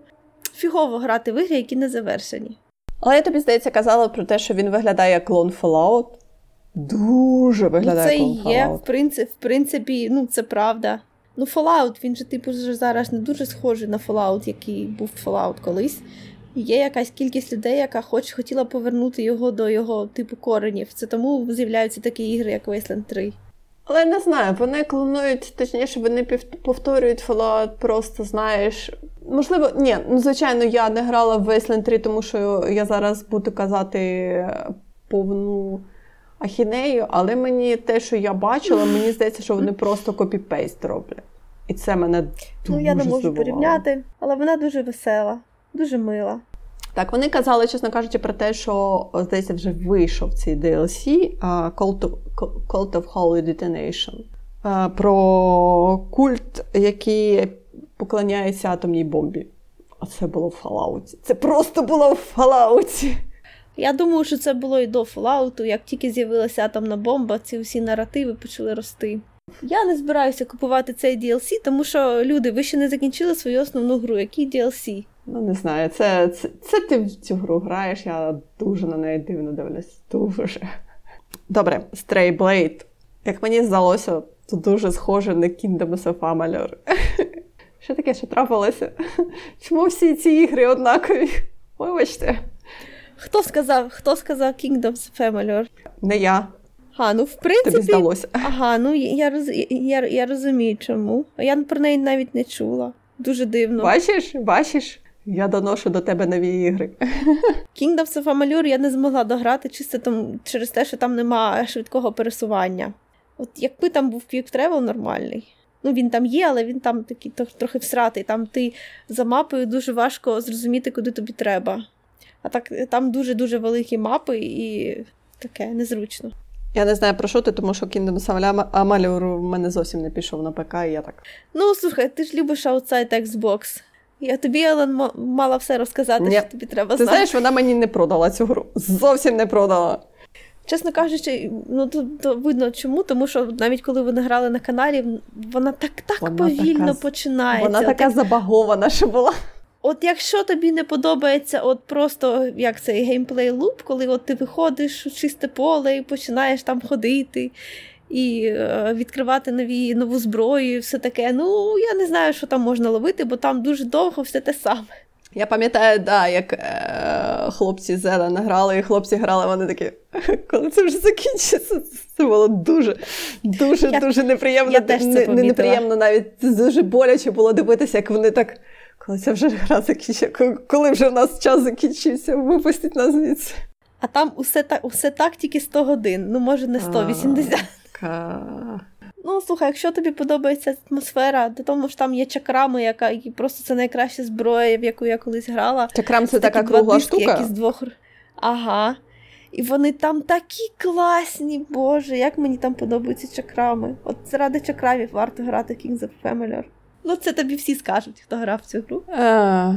фігово грати в ігри, які не завершені. Але я тобі здається казала про те, що він виглядає як клон Fallout. Дуже виглядає. Ну, Це є, в принципі, в принципі, ну це правда. Ну, Fallout, він же, типу, вже зараз не дуже схожий на Fallout, який був Fallout колись. Є якась кількість людей, яка хоч хотіла повернути його до його типу коренів. Це тому з'являються такі ігри, як Wasteland 3. Але не знаю, вони клонують, точніше, вони повторюють Fallout, просто знаєш. Можливо, ні, ну звичайно, я не грала в Wasteland 3, тому що я зараз буду казати повну ахінею, але мені те, що я бачила, мені здається, що вони просто copy-paste роблять. І це мене дуже Ну, я не можу здивувало. порівняти, але вона дуже весела, дуже мила. Так, вони казали, чесно кажучи, про те, що, здається, вже вийшов цей DLC uh, Cult, of, Cult of Holy Detonation. Uh, про культ, який поклоняється атомній бомбі. А це було в Fallout. Це просто було в Fallout. Я думаю, що це було і до Fallout. Як тільки з'явилася атомна бомба, ці всі наративи почали рости. Я не збираюся купувати цей DLC, тому що люди, ви ще не закінчили свою основну гру. Який DLC? Ну, не знаю, це це, це ти в цю гру граєш, я дуже на неї дивно дивлюсь. Дуже. Добре, Stray Blade. Як мені здалося, це дуже схоже на Kingdom of Amalur. Що таке, що трапилося? Чому всі ці ігри однакові? Вибачте. Хто сказав хто сказав Kingdom of Не я. А, ну в принципі. Тобі здалося. Ага, ну я роз, я, я розумію, чому. Я про неї навіть не чула. Дуже дивно. Бачиш, бачиш? Я доношу до тебе нові ігри. Kingdoms of Amalur я не змогла дограти чисто там, через те, що там нема швидкого пересування. От якби там був Quick Travel нормальний. Ну, він там є, але він там такий трохи всратий. Там ти за мапою дуже важко зрозуміти, куди тобі треба. А так там дуже-дуже великі мапи і таке незручно. Я не знаю про що ти, тому що Kingdom Amalur в мене зовсім не пішов на ПК, і я так. Ну, слухай, ти ж любиш Outside Xbox. Я тобі, Елен, мала все розказати, Ні. що тобі треба знати. Ти знаєш, вона мені не продала цю гру. Зовсім не продала. Чесно кажучи, ну то, то видно чому, тому що навіть коли вони грали на каналі, вона так так вона повільно така, починається. Вона така от, забагована, що була. От якщо тобі не подобається, от просто як цей геймплей луп, коли от ти виходиш у чисте поле і починаєш там ходити і е, відкривати нові нову зброю, і все таке. Ну я не знаю, що там можна ловити, бо там дуже довго все те саме. Я пам'ятаю, да, як е, хлопці Зелен грали, і хлопці грали, вони такі, коли це вже закінчиться, це було дуже, дуже, я, дуже неприємно. Я теж це не, неприємно навіть дуже боляче було дивитися, як вони так, коли це вже гра закінчиться, коли вже в нас час закінчився, випустіть нас звідси. А там усе так, усе так тільки 100 годин, ну може не 180. Ка... Ну, слухай, якщо тобі подобається атмосфера, до тому ж там є чакрами, яка і просто це найкраща зброя, в яку я колись грала. Чакрам це, це така кругла диски, штука? Які з двох... Ага. І вони там такі класні, Боже, як мені там подобаються чакрами. От заради чакрамів варто грати Kings of Family. Ну, це тобі всі скажуть, хто грав в цю гру. А...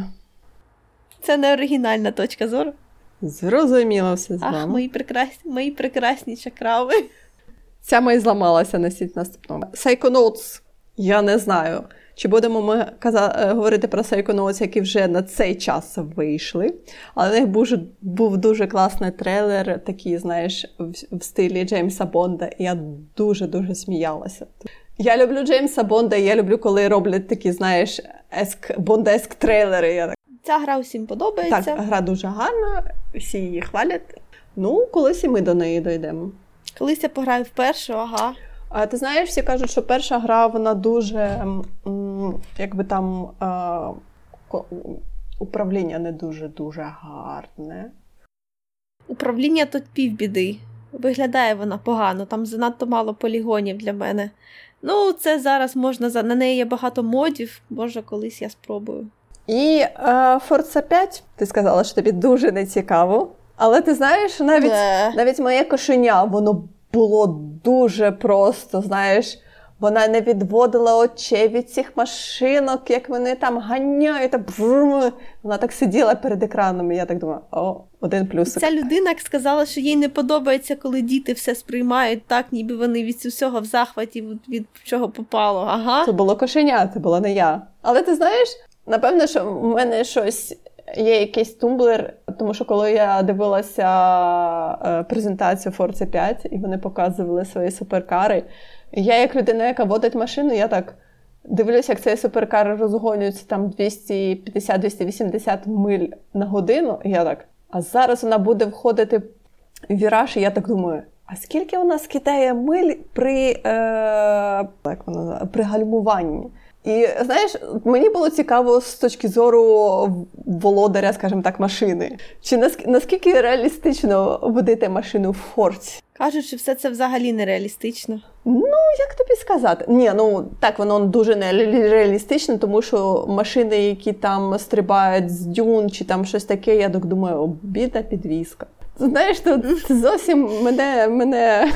Це не оригінальна точка зору. Зрозуміло все з вами. Ах, мої прекрасні, мої прекрасні чакрами. Ця ми зламалася на світ наступному. Psychonauts, я не знаю. Чи будемо ми каза- е, говорити про Psychonauts, які вже на цей час вийшли. Але в них був, був дуже класний трейлер, такий, знаєш, в, в стилі Джеймса Бонда, і я дуже-дуже сміялася. Я люблю Джеймса Бонда, і я люблю, коли роблять такі, знаєш, esque, Bondesque трейлери. Я так... Ця гра всім подобається. Так, гра дуже гарна, всі її хвалять. Ну, колись і ми до неї дійдемо. Колись я пограю вперше, ага. А ти знаєш, всі кажуть, що перша гра вона дуже якби там управління не дуже-дуже гарне. Управління тут півбіди. Виглядає вона погано, там занадто мало полігонів для мене. Ну, це зараз можна на неї є багато модів, може, колись я спробую. І е, Forza 5, ти сказала, що тобі дуже не цікаво. Але ти знаєш, навіть навіть моє кошеня, воно було дуже просто, знаєш. Вона не відводила очей від цих машинок, як вони там ганяють. Та Вона так сиділа перед екраном, і я так думаю, о, один плюс. Ця людина сказала, що їй не подобається, коли діти все сприймають так, ніби вони від усього в захваті, від, від чого попало. Ага. Це було кошеня, це була не я. Але ти знаєш, напевно, що в мене щось. Є якийсь тумблер, тому що коли я дивилася е, презентацію Forza 5 і вони показували свої суперкари, я, як людина, яка водить машину, я так дивлюся, як цей суперкар розгонюється там 250-280 миль на годину. І я так, а зараз вона буде входити в віраж, і я так думаю. А скільки вона скидає миль при е, як вона, при гальмуванні? І знаєш, мені було цікаво з точки зору володаря, скажімо так, машини. Чи наскільки реалістично водити машину в форці? Кажуть, що все це взагалі нереалістично. Ну, як тобі сказати? Ні, ну так воно дуже нереалістично, тому що машини, які там стрибають з дюн чи там щось таке, я так думаю, бідна підвізка. Знаєш, то зовсім мене мене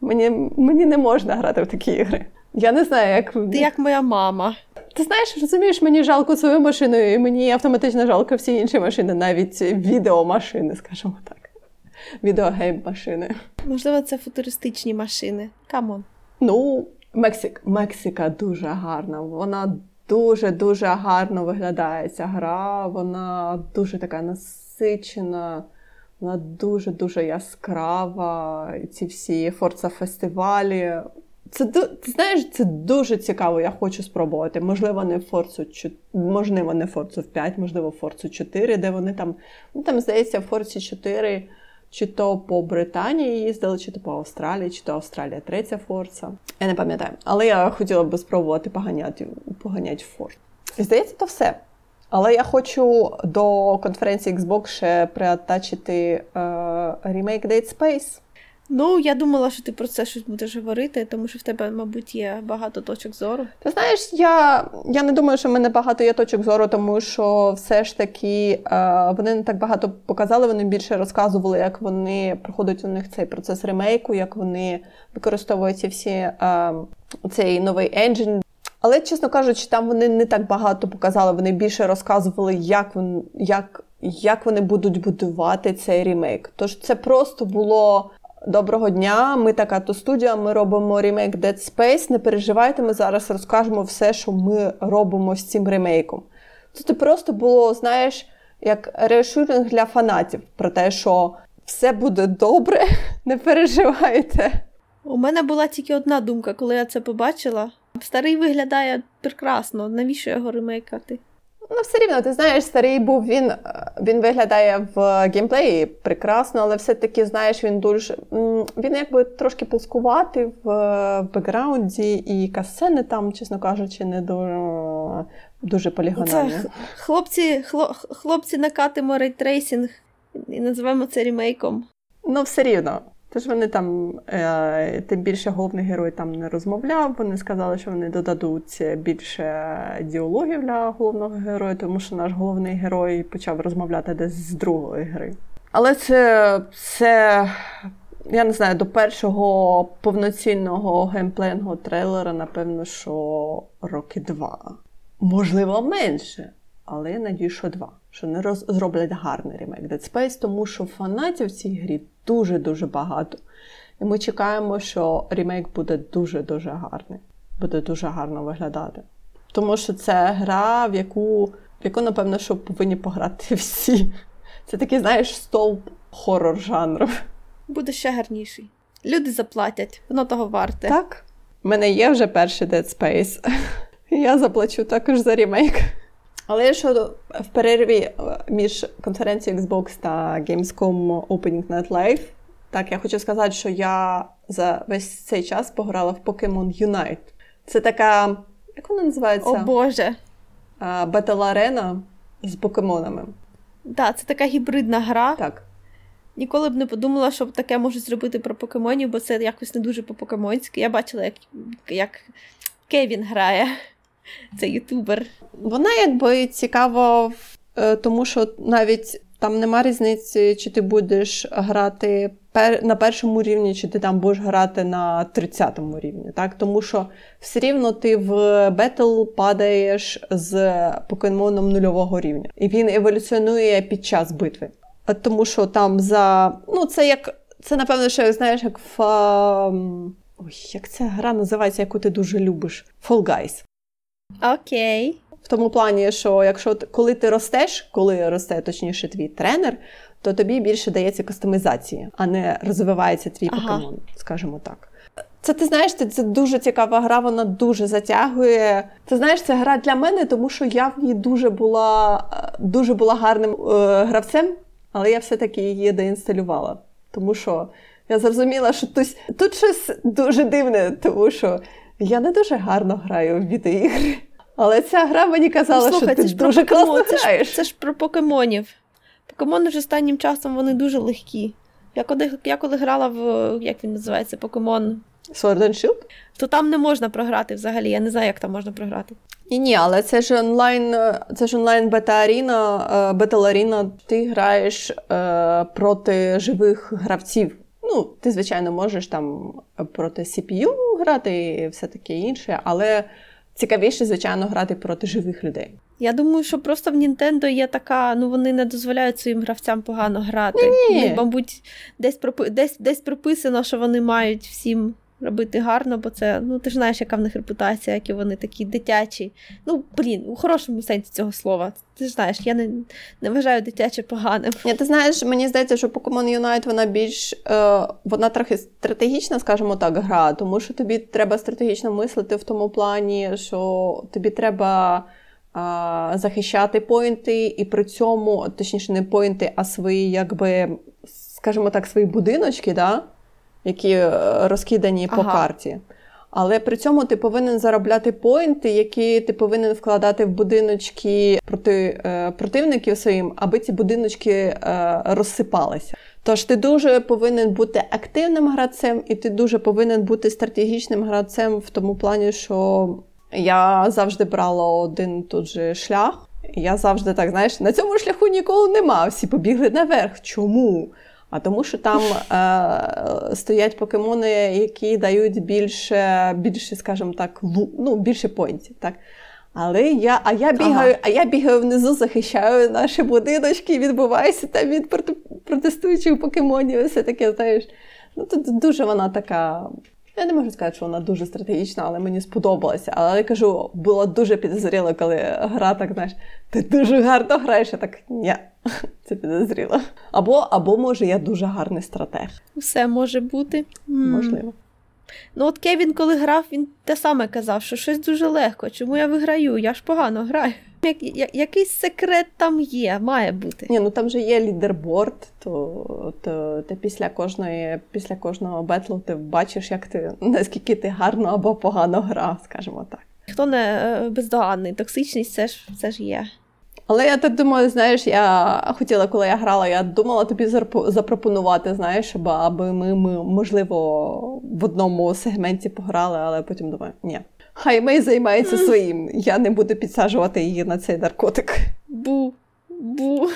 мені, мені не можна грати в такі ігри. Я не знаю, як ти як моя мама. Ти знаєш, розумієш, мені жалко свою машину, і мені автоматично жалко всі інші машини, навіть відеомашини, скажімо так. Video game машини. Можливо, це футуристичні машини. Come on. Ну, Мексик. Мексика дуже гарна. Вона дуже-дуже гарно виглядає ця гра. Вона дуже така насичена, вона дуже-дуже яскрава. Ці всі Forza фестивалі. Це ти знаєш, це дуже цікаво. Я хочу спробувати. Можливо, не Форцу можливо, не Форцу 5, можливо, Форцу 4, де вони там, ну там здається, в Форці 4 чи то по Британії їздили, чи то по Австралії, чи то Австралія третя Форца. Я не пам'ятаю. Але я хотіла би спробувати поганяти поганяти Форд. І здається, то все. Але я хочу до конференції Xbox ще приатачити е, ремейк Dead Space. Ну, я думала, що ти про це щось будеш говорити, тому що в тебе, мабуть, є багато точок зору. Ти знаєш, я я не думаю, що в мене багато є точок зору, тому що все ж таки е, вони не так багато показали, вони більше розказували, як вони проходить у них цей процес ремейку, як вони використовують всі е, цей новий енджин. Але, чесно кажучи, там вони не так багато показали, вони більше розказували, як як, як вони будуть будувати цей ремейк. Тож це просто було. Доброго дня, ми така то студія, ми робимо ремейк Dead Space. Не переживайте, ми зараз розкажемо все, що ми робимо з цим ремейком. Це просто було, знаєш, як реашуринг для фанатів про те, що все буде добре, не переживайте. У мене була тільки одна думка, коли я це побачила. Старий виглядає прекрасно, навіщо його ремейкати? Ну, все рівно, ти знаєш, старий був він е, він виглядає в геймплеї прекрасно, але все-таки, знаєш, він дуже він якби трошки пускуватий в бекграунді, і касени там, чесно кажучи, не дуже дуже полігональні. Це Хлопці хлопці накатимо ray tracing і називаємо це ремейком. Ну, все рівно. Тож вони там, е, тим більше головний герой там не розмовляв. Вони сказали, що вони додадуть більше діалогів для головного героя, тому що наш головний герой почав розмовляти десь з другої гри. Але це, це я не знаю, до першого повноцінного геймплейного трейлера, напевно, що роки два. Можливо, менше. Але я надію, що два. Що не роз... зроблять гарний ремейк Dead Space, тому що фанатів в цій грі дуже-дуже багато. І ми чекаємо, що ремейк буде дуже-дуже гарний, буде дуже гарно виглядати. Тому що це гра, в яку, в яку, напевно, що повинні пограти всі. Це такий, знаєш, стовп хорор жанру. Буде ще гарніший. Люди заплатять, воно того варте. Так. У мене є вже перший Dead Space. Я заплачу також за ремейк. Але що в перерві е, між конференцією Xbox та Gamescom Opening Night Live, так я хочу сказати, що я за весь цей час пограла в Pokemon Unite. Це така, як вона називається? О Боже. Battle арена з покемонами. Так, да, це така гібридна гра. Так. Ніколи б не подумала, що таке можуть зробити про покемонів, бо це якось не дуже по-покемонськи. Я бачила, як як Кевін грає. це ютубер. Вона якби цікава, е, тому що навіть там нема різниці, чи ти будеш грати на першому рівні, чи ти там будеш грати на 30-му рівні. Так? Тому що все рівно ти в бетл падаєш з покемоном нульового рівня. І він еволюціонує під час битви. Тому що там за. Ну, це як. Це, напевно, що знаєш, як в. Ой, як ця гра називається, яку ти дуже любиш? Fall Guys. Окей. В тому плані, що якщо коли ти ростеш, коли росте точніше твій тренер, то тобі більше дається кастомізації, а не розвивається твій ага. покемон, скажімо так. Це ти знаєш, це, це дуже цікава гра, вона дуже затягує. Ти знаєш, це гра для мене, тому що я в ній дуже була дуже була гарним е, гравцем, але я все-таки її деінсталювала. Тому що я зрозуміла, що тут, тут щось дуже дивне, тому що я не дуже гарно граю в відеоігри. Але ця гра мені казала, ну, слухай, що ти це дуже класно це граєш. Ж, це ж про покемонів. Покемони ж останнім часом вони дуже легкі. Я коли я коли грала в як він називається, покемон Sword and Shield? то там не можна програти взагалі. Я не знаю, як там можна програти. Ні, ні, але це ж онлайн, це ж онлайн бета-аріна, бета-аріна. Ти граєш е, проти живих гравців. Ну, ти, звичайно, можеш там проти CPU грати і все таке інше, але цікавіше, звичайно, грати проти живих людей. Я думаю, що просто в Нінтендо є така, ну вони не дозволяють своїм гравцям погано грати. Ні. Мабуть, десь пропи... десь, десь прописано, що вони мають всім робити гарно, бо це, ну ти ж знаєш, яка в них репутація, які вони такі дитячі. Ну, блін, у хорошому сенсі цього слова. Ти ж знаєш, я не не вважаю дитяче поганим. Ні, Ти знаєш, мені здається, що Pokemon Unite вона більш е, вона трохи стратегічна, скажімо так, гра, тому що тобі треба стратегічно мислити в тому плані, що тобі треба. Захищати поінти, і при цьому, точніше, не поінти, а свої, якби, скажімо так, свої будиночки, да? Які е, розкидані ага. по карті. Але при цьому ти повинен заробляти поінти, які ти повинен вкладати в будиночки проти е, противників своїм, аби ці будиночки е, розсипалися. Тож ти дуже повинен бути активним гравцем, і ти дуже повинен бути стратегічним гравцем в тому плані, що я завжди брала один тут же шлях. Я завжди так, знаєш, на цьому шляху ніколи нема. Всі побігли наверх. Чому? А тому, що там е, стоять покемони, які дають більше, більше, скажімо так, ну, більше поінтів. Так? Але я, а я бігаю, ага. а я бігаю внизу, захищаю наші будиночки, відбуваюся там від протестуючих покемонів. Все таке, знаєш. Ну, тут дуже вона така я не можу сказати, що вона дуже стратегічна, але мені сподобалася. Але я кажу, було дуже підозріло, коли гра так, знаєш, ти дуже гарно граєш, я так ні, це підозріло. Або, або може, я дуже гарний стратег. Все може бути. Можливо. Ну, от Кевін, коли грав, він те саме казав, що щось дуже легко. Чому я виграю? Я ж погано граю. Я, якийсь секрет там є, має бути. Ні, ну там же є лідерборд, то то ти після кожної, після кожного бетлу ти бачиш, як ти наскільки ти гарно або погано грав, скажімо так. Хто не е, бездоганний, токсичність це ж це ж є. Але я так думаю, знаєш, я хотіла, коли я грала, я думала тобі запропонувати, знаєш, аби ми, ми, можливо, в одному сегменті пограли, але потім думаю, ні. Хай Мей займається своїм. Я не буду підсаджувати її на цей наркотик. Бу, бу.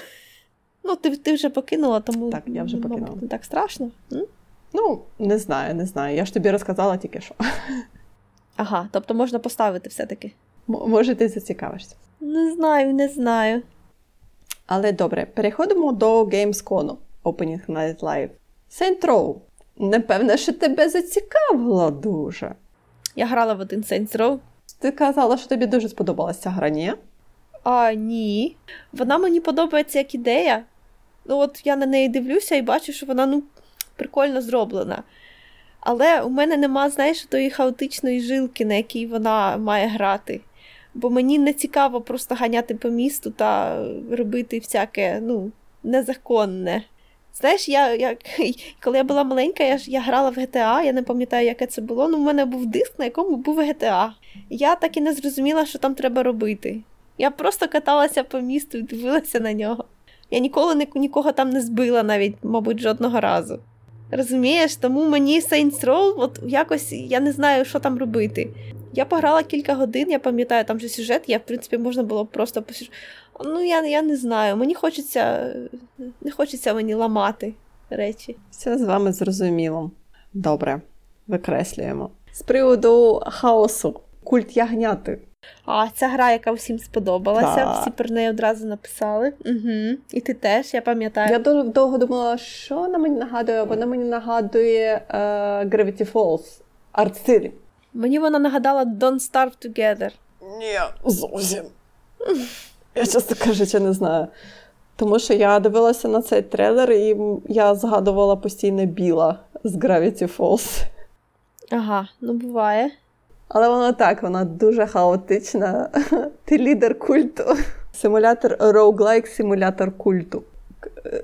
Ну, ти ти вже покинула, тому Так, я вже покинула. Не так страшно. М? Ну, не знаю, не знаю. Я ж тобі розказала тільки що. Ага, тобто можна поставити все-таки. М- може, ти зацікавишся. Не знаю, не знаю. Але добре, переходимо до Gamescom Opening Night Live. Saint Row. Напевне, що тебе зацікавило дуже. Я грала в один Saints Row. Ти казала, що тобі дуже сподобалася ця гра, ні? А, ні. Вона мені подобається як ідея. Ну, от я на неї дивлюся і бачу, що вона ну, прикольно зроблена. Але у мене нема, знаєш, тої хаотичної жилки, на якій вона має грати. Бо мені не цікаво просто ганяти по місту та робити всяке, ну, незаконне. Знаєш, я, я, коли я була маленька, я я грала в GTA, я не пам'ятаю, яке це було. Ну, в мене був диск, на якому був GTA. Я так і не зрозуміла, що там треба робити. Я просто каталася по місту і дивилася на нього. Я ніколи ні, нікого там не збила, навіть, мабуть, жодного разу. Розумієш, тому мені Saints Row, от якось я не знаю, що там робити. Я пограла кілька годин, я пам'ятаю, там же сюжет, я, в принципі, можна було просто Ну, я я не знаю. Мені хочеться не хочеться мені ламати речі. Все з вами зрозуміло. Добре, викреслюємо. З приводу хаосу, культ ягняти. А, ця гра, яка всім сподобалася, да. всі про неї одразу написали. Угу. І ти теж, я пам'ятаю. Я дуже довго думала, що вона мені нагадує, вона мені нагадує uh, Gravity Falls арт-стилі. Мені вона нагадала Don't Starve Together. Ні, зовсім. Я чесно кажучи, не знаю. Тому що я дивилася на цей трейлер, і я згадувала постійно біла з Gravity Falls. Ага, ну буває. Але вона так, вона дуже хаотична. Ти лідер культу. Симулятор Roguelike, симулятор культу.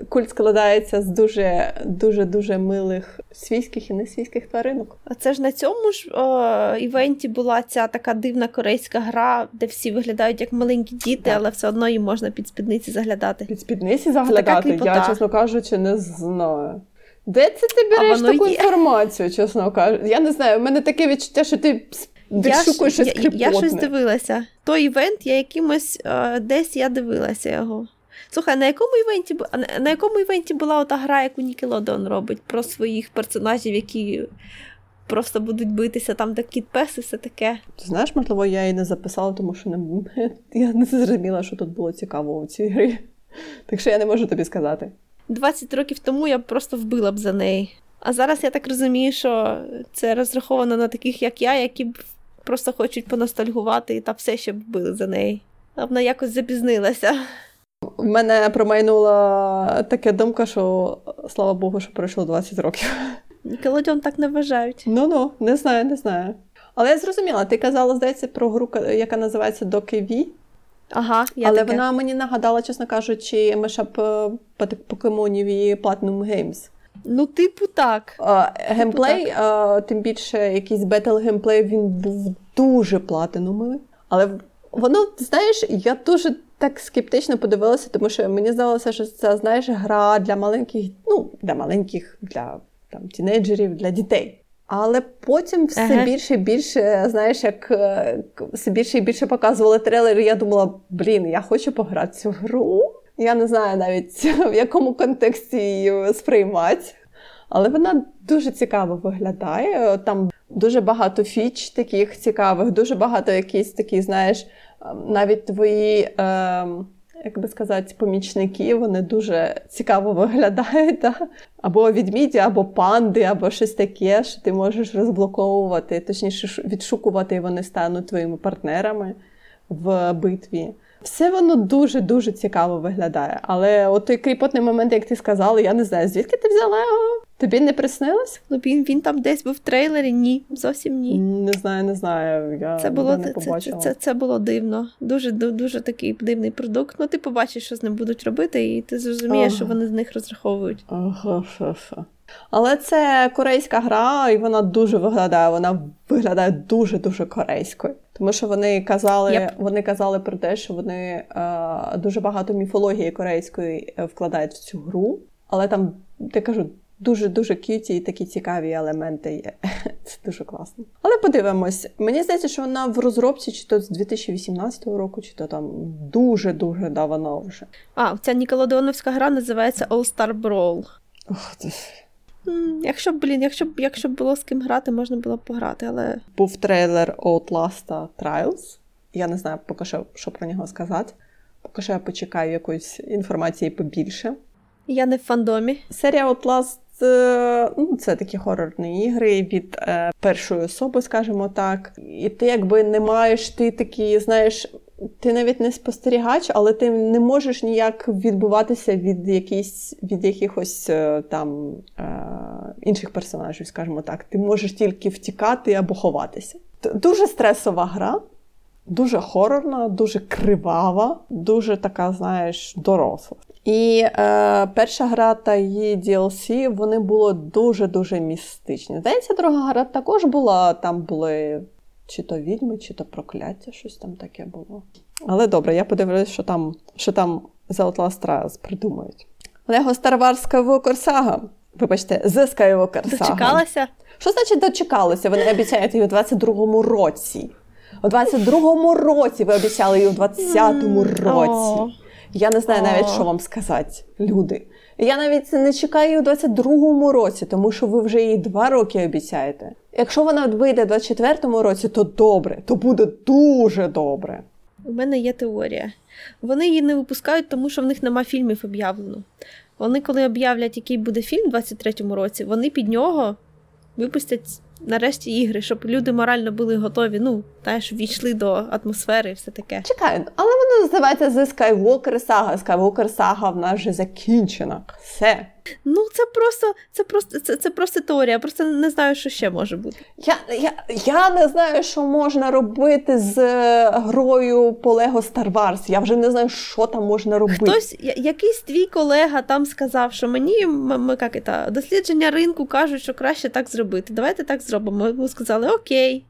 Культ складається з дуже дуже дуже милих свійських і несвійських тваринок. А це ж на цьому ж о, івенті була ця така дивна корейська гра, де всі виглядають як маленькі діти, так. але все одно їм можна під спідниці заглядати. Під спідниці заглядати? Я, чесно кажучи, не знаю. Де це ти береш таку є. інформацію, чесно кажучи? Я не знаю, у мене таке відчуття, що ти відшукуєш щось я, я, я щось дивилася. Той івент я якимось е, десь я дивилася його. Слухай, на якому івенті на якому івенті була ота гра, яку Нікелодон робить про своїх персонажів, які просто будуть битися там, де кіт пес і все таке. Ти знаєш, можливо, я її не записала, тому що не, я не зрозуміла, що тут було цікаво у цій грі. Так що я не можу тобі сказати. 20 років тому я просто вбила б за неї. А зараз я так розумію, що це розраховано на таких, як я, які просто хочуть поностальгувати та все ще б вбили за неї. Вона якось запізнилася. В мене промайнула така думка, що слава Богу, що пройшло 20 років. Нікелодіон так не вважають. Ну ну, не знаю, не знаю. Але я зрозуміла, ти казала, здається, про гру, яка називається Doki Ага, я Але таке. вона мені нагадала, чесно кажучи, мешап е, покемонів і Platinum Games. Ну, типу, так. Геймплей, типу, так. тим більше якийсь бетл геймплей, він був дуже платинумовий. Але воно, знаєш, я дуже так скептично подивилася, тому що мені здавалося, що це знаєш, гра для маленьких, ну, для маленьких, для там, тінейджерів, для дітей. Але потім все ага. більше і більше, знаєш, як е, все більше і більше показували трейлери, я думала, блін, я хочу пограти цю гру. Я не знаю навіть в якому контексті її сприймати. Але вона дуже цікаво виглядає. Там дуже багато фіч таких цікавих, дуже багато якісь такі, знаєш, ем, навіть твої, е, як би сказати, помічники, вони дуже цікаво виглядають. Да? Або відміді, або панди, або щось таке, що ти можеш розблоковувати, точніше, відшукувати, і вони стануть твоїми партнерами в битві. Все воно дуже-дуже цікаво виглядає. Але от той кріпотний момент, як ти сказала, я не знаю, звідки ти взяла його? Тобі не приснилось? Ну він він там десь був в трейлері, ні, зовсім ні. Не знаю, не знаю. Я Це було не побачила. Це, це, це було дивно. Дуже дуже такий дивний продукт. Ну, ти побачиш, що з ним будуть робити, і ти зрозумієш, ага. що вони з них розраховують. Ага, ша. Але це корейська гра, і вона дуже виглядає. Вона виглядає дуже-дуже корейською. Тому що вони казали yep. вони казали про те, що вони е, дуже багато міфології корейської е, вкладають в цю гру. Але там, я кажу, дуже-дуже к'юті і такі цікаві елементи є. Це дуже класно. Але подивимось. Мені здається, що вона в розробці чи то з 2018 року, чи то там дуже-дуже давно вже. А, ця Ніколодеоновська гра називається All Star Brawl. Ох, це... Якщо б, блін, якщо б якщо б було з ким грати, можна було б пограти, але. Був трейлер Outlast Trials. Я не знаю поки що, що про нього сказати. Поки що я почекаю якоїсь інформації побільше. Я не в фандомі. Серія Outlast е, ну, це такі хорорні ігри від е, першої особи, скажімо так. І ти якби не маєш ти такі, знаєш, ти навіть не спостерігач, але ти не можеш ніяк відбуватися від якісь, від якихось е, там е, інших персонажів, скажімо так. Ти можеш тільки втікати або ховатися. Дуже стресова гра, дуже хорорна, дуже кривава, дуже така, знаєш, доросла. І е, перша гра та її DLC, вони були дуже-дуже містичні. Здається, друга гра також була, там були чи то відьми, чи то прокляття, щось там таке було. Але добре, я подивлюсь, що там що там The Outlast Trials придумають. Лего Wars Skywalker Saga. Вибачте, The Skywalker Saga. Дочекалася? Що значить дочекалися? Вони обіцяють її у 22-му році. У 22-му році ви обіцяли її у 20-му році. Я не знаю навіть, що вам сказати, люди. Я навіть не чекаю у 22-му році, тому що ви вже її два роки обіцяєте. Якщо вона вийде у 24-му році, то добре, то буде дуже добре. У мене є теорія. Вони її не випускають, тому що в них нема фільмів об'явлено. Вони, коли об'являть, який буде фільм у 23-му році, вони під нього випустять нарешті ігри, щоб люди морально були готові, ну, теж війшли до атмосфери і все таке. Чекаю, але воно називається The Skywalker Saga. Skywalker Saga в нас вже закінчена. Все. Ну, це просто це просто, це, це просто теорія, я просто не знаю, що ще може бути. Я я, я не знаю, що можна робити з е, грою по Lego Star Wars. Я вже не знаю, що там можна робити. Хтось, якийсь твій колега там сказав, що мені м- як це, дослідження ринку кажуть, що краще так зробити. Давайте так зробимо. Ми сказали, окей.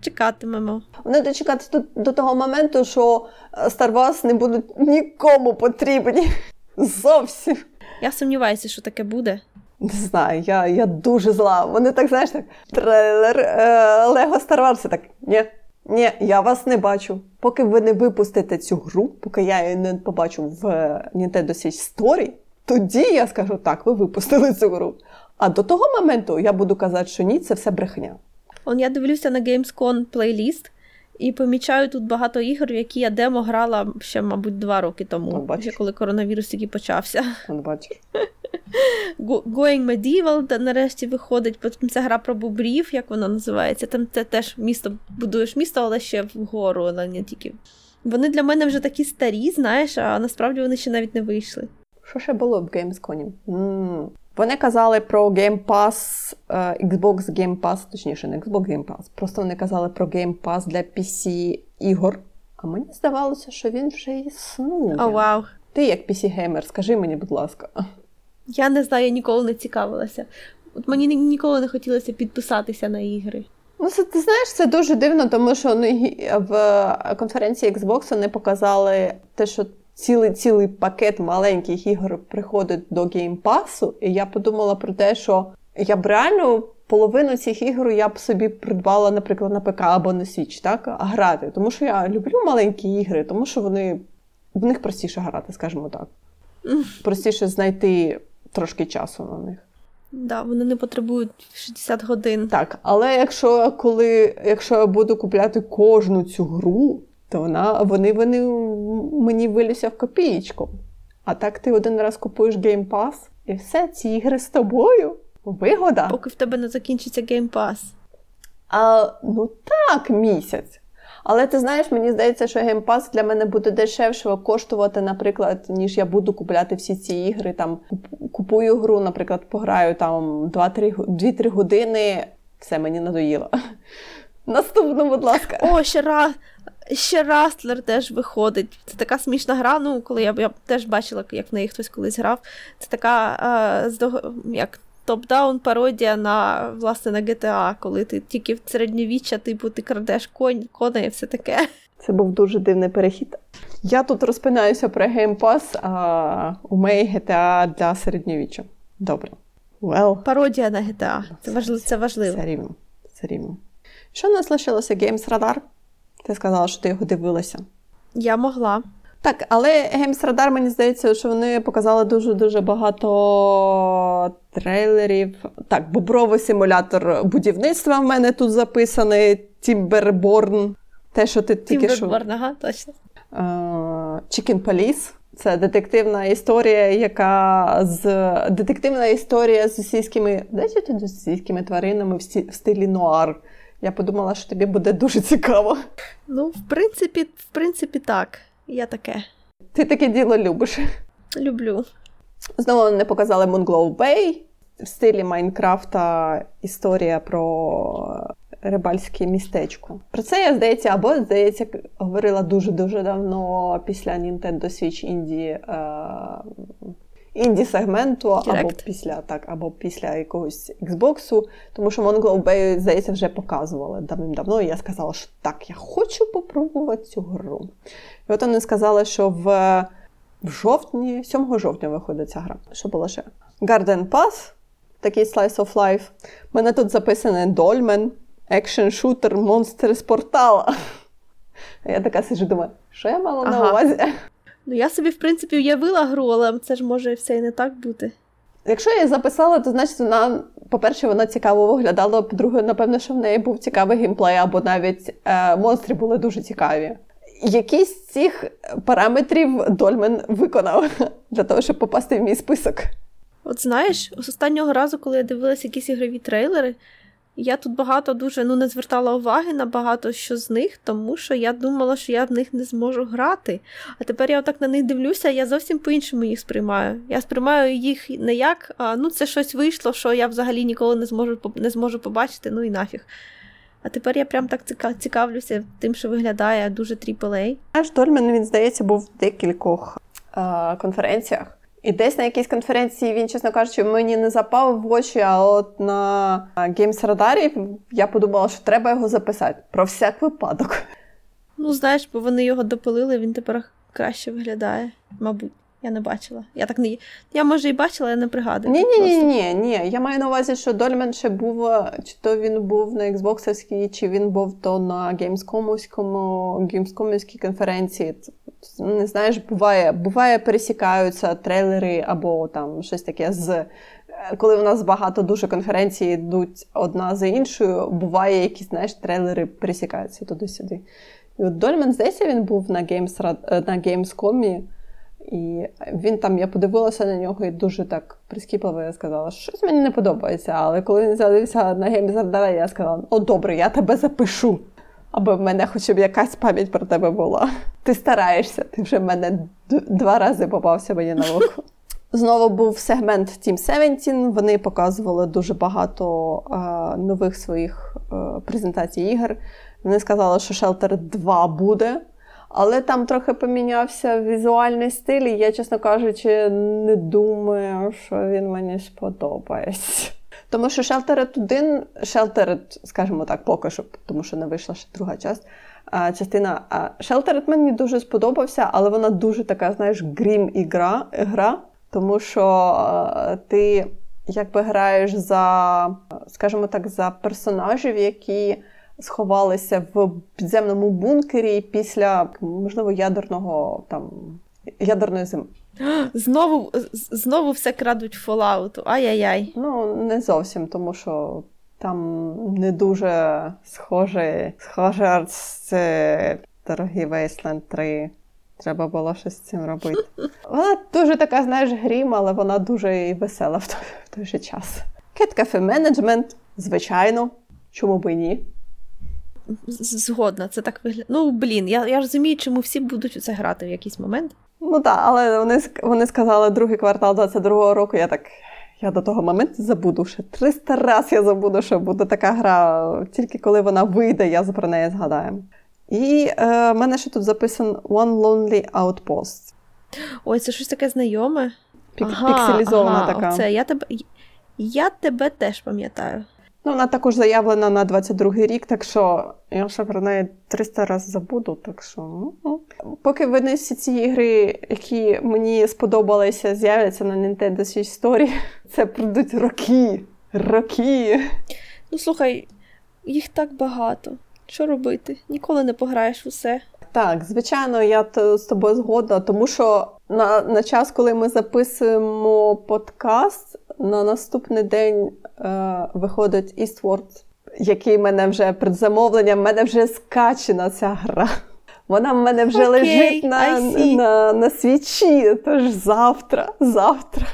Чекатимемо. Вони дочекати до, до того моменту, що е, Star Wars не будуть нікому потрібні. Зовсім. Я сумніваюся, що таке буде. Не знаю, я я дуже зла. Вони так, знаєш, так, трейлер е, Лего Star Wars, так, ні, ні, я вас не бачу. Поки ви не випустите цю гру, поки я її не побачу в е, Nintendo Switch Story, тоді я скажу, так, ви випустили цю гру. А до того моменту я буду казати, що ні, це все брехня. Он я дивлюся на Gamescom плейліст і помічаю тут багато ігор, які я демо грала ще, мабуть, два роки тому, ще коли коронавірус тільки почався. От бачиш. Going Medieval нарешті виходить, потім це гра про бубрів, як вона називається. Там це теж місто, будуєш місто, але ще вгору, але не тільки. Вони для мене вже такі старі, знаєш, а насправді вони ще навіть не вийшли. Що ще було в Gamescom? Вони казали про Game Pass, uh, Xbox Game Pass, точніше, не Xbox Game Pass, просто вони казали про Game Pass для PC ігор. А мені здавалося, що він вже існує. О, oh, вау. Wow. Ти як PC-геймер, скажи мені, будь ласка. Я не знаю, я ніколи не цікавилася. От мені ніколи не хотілося підписатися на ігри. Ну, це ти знаєш, це дуже дивно, тому що ну, в конференції Xbox вони показали те, що цілий цілий пакет маленьких ігор приходить до геймпасу, і я подумала про те, що я б реально половину цих ігор я б собі придбала, наприклад, на ПК або на Switch, так, а грати. Тому що я люблю маленькі ігри, тому що вони в них простіше грати, скажімо так. Простіше знайти трошки часу на них. Да, вони не потребують 60 годин. Так, але якщо коли, якщо я буду купляти кожну цю гру, то вона, вони вони мені вилюся в копієчку. А так ти один раз купуєш Game Pass, і все, ці ігри з тобою. Вигода. Поки в тебе не закінчиться Game Pass. А, Ну так, місяць. Але ти знаєш, мені здається, що Game Pass для мене буде дешевше коштувати, наприклад, ніж я буду купляти всі ці ігри. Там Купую гру, наприклад, пограю там 2-3 години, все мені надоїло. Наступно, будь ласка. О, ще раз. Ще Rustler теж виходить. Це така смішна гра. Ну, коли я я теж бачила, як в неї хтось колись грав. Це така а, як top-down пародія на власне на GTA, коли ти тільки в середньовіччя, типу, ти крадеш конь, коней і все таке. Це був дуже дивний перехід. Я тут розпинаюся про Game Pass, а у Мей GTA для середньовіччя. Добре. Well. Пародія на GTA. Це важливо. Це важливо. Це рівно. Це рівно. Що у нас лишилося Games Radar? Ти сказала, що ти його дивилася. Я могла. Так, але Games Radar, мені здається, що вони показали дуже-дуже багато трейлерів. Так, бобровий симулятор будівництва в мене тут записаний. Timberborn. Те, що ти тільки що... Timberborn, ага, точно. Chicken Police. Це детективна історія, яка з детективна історія з російськими, з російськими тваринами в стилі нуар. Я подумала, що тобі буде дуже цікаво. Ну, в принципі, в принципі, так. Я таке. Ти таке діло любиш? Люблю. Знову не показали Moonglow Bay в стилі Майнкрафта історія про рибальське містечко. Про це я здається, або здається, говорила дуже-дуже давно після Nintendo Switch Indie інді-сегменту, або після так, або після якогось Xbox, тому що Mongol Bay, здається, вже показували давним-давно, і я сказала, що так, я хочу попробувати цю гру. І от вони сказали, що в в жовтні, 7 жовтня виходить ця гра. Що було ще? Garden Pass, такий slice of life. У мене тут записане Dolmen, екшн шутер, монстр з портала. Я така сиджу, думаю, що я мала ага. на увазі? Ну, я собі, в принципі, уявила гру, але це ж може все і не так бути. Якщо я її записала, то значить вона, по-перше, вона цікаво виглядала. По-друге, напевно, що в неї був цікавий геймплей, або навіть е, монстри були дуже цікаві. Якийсь з цих параметрів Dolmen виконав для того, щоб попасти в мій список. От знаєш, з останнього разу, коли я дивилася якісь ігрові трейлери, я тут багато дуже ну, не звертала уваги на багато що з них, тому що я думала, що я в них не зможу грати. А тепер я отак на них дивлюся, я зовсім по-іншому їх сприймаю. Я сприймаю їх не як а, ну це щось вийшло, що я взагалі ніколи не зможу не зможу побачити, ну і нафіг. А тепер я прям так цікавлюся тим, що виглядає дуже AAA. Аж Дольмен, він, здається, був в декількох е- конференціях. І десь на якійсь конференції він, чесно кажучи, мені не запав в очі, а от на Games Radar я подумала, що треба його записати про всяк випадок. Ну, знаєш, бо вони його допилили, він тепер краще виглядає, мабуть. Я не бачила. Я так не я може і бачила, я не пригадую. Ні, ні, ні, ні, ні. Я маю на увазі, що Дольмен ще був, чи то він був на Xbox, чи він був то на Gamescom-ській конференції. Не знаєш, буває, буває, пересікаються трейлери або там щось таке з. Коли у нас багато дуже конференцій йдуть одна за іншою, буває якісь знаєш, трейлери пересікаються туди-сюди. І от Дольмен, здається, він був на Games, на Gamescom, і він там, я подивилася на нього і дуже так прискіпливо я сказала, що щось мені не подобається. Але коли він з'явився на геймзардара, я сказала: О, добре, я тебе запишу. Аби в мене хоча б якась пам'ять про тебе була. Ти стараєшся, ти вже в мене два рази попався мені на око. Знову був сегмент Team 17, Вони показували дуже багато е, нових своїх е, презентацій ігор. Вони сказали, що Shelter 2 буде. Але там трохи помінявся візуальний стиль, і я, чесно кажучи, не думаю, що він мені сподобається. Тому що Sheltered 1, Sheltered, скажімо так, поки що, тому що не вийшла ще друга часть, частина. Sheltered мені дуже сподобався, але вона дуже така, знаєш, грім ігра, гра, тому що ти якби граєш за, скажімо так, за персонажів, які сховалися в підземному бункері після, можливо, ядерного там ядерної зими. Знову знову все крадуть Fallout. Ай-яй-яй. Ну, не зовсім, тому що там не дуже схоже, схоже з дорогі Wasteland 3. Треба було щось з цим робити. Вона дуже така, знаєш, грім, але вона дуже і весела в той, в той же час. Cafe Management, звичайно, чому б і ні. Згодна, це так виглядає. Ну, блін, я я розумію, чому всі будуть у це грати в якийсь момент. Ну так, але вони вони сказали другий квартал 22-го року. Я так. Я до того моменту забуду ще 300 разів я забуду, що буде така гра. Тільки коли вона вийде, я про неї згадаю. І е, в мене ще тут записано One Lonely Outpost. Ой, це щось таке знайоме. Пік, ага, пікселізована ага, така. Оце. Я тебе я тебе теж пам'ятаю. Ну, Вона також заявлена на 22-й рік, так що я ще про неї 300 разів забуду. Так що, ну. Поки вони всі ці ігри, які мені сподобалися, з'являться на Nintendo Switch Story, це пройдуть роки. Роки. Ну, слухай, їх так багато. Що робити? Ніколи не пограєш усе. Так, звичайно, я з тобою згодна, тому що на на час, коли ми записуємо подкаст, на наступний день е, виходить Eastward, який мене вже предзамовлення, в мене вже скачена ця гра. Вона в мене вже okay, лежить на, на на, свічі. Тож завтра, завтра,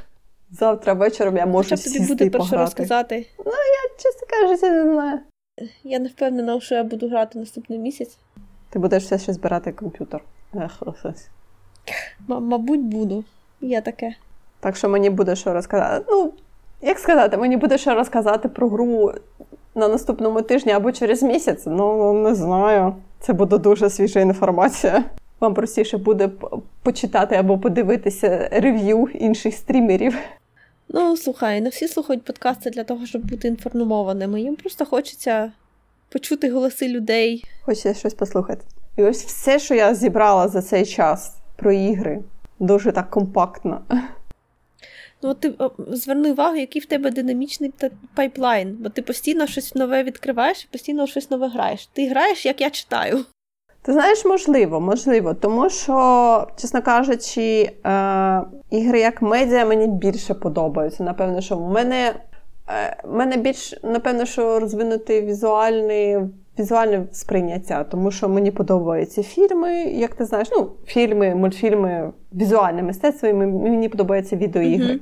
завтра вечором я можу сісти тобі буде що розказати. Ну, я, чесно кажучи, не знаю. Я не впевнена, що я буду грати наступний місяць. Ти будеш все ще збирати комп'ютер. Мабуть, буду. Я таке. Так що мені буде що розказати. Ну, як сказати, мені буде що розказати про гру на наступному тижні або через місяць. Ну, не знаю. Це буде дуже свіжа інформація. Вам простіше буде почитати або подивитися рев'ю інших стрімерів. Ну, слухай, не всі слухають подкасти для того, щоб бути інформованими. Їм просто хочеться почути голоси людей. Хочеться щось послухати. І ось все, що я зібрала за цей час про ігри, дуже так компактно. Ну, ти зверни увагу, який в тебе динамічний пайплайн, бо ти постійно щось нове відкриваєш і постійно щось нове граєш. Ти граєш, як я читаю. Ти знаєш, можливо, можливо, тому що, чесно кажучи, е, ігри як медіа мені більше подобаються. Напевно, що в мене е, мене більш, напевно, що розвинути візуальний, візуальне сприйняття, тому що мені подобаються фільми, як ти знаєш, ну, фільми, мультфільми, візуальне мистецтво, і мені подобаються відеоігри. Mm-hmm.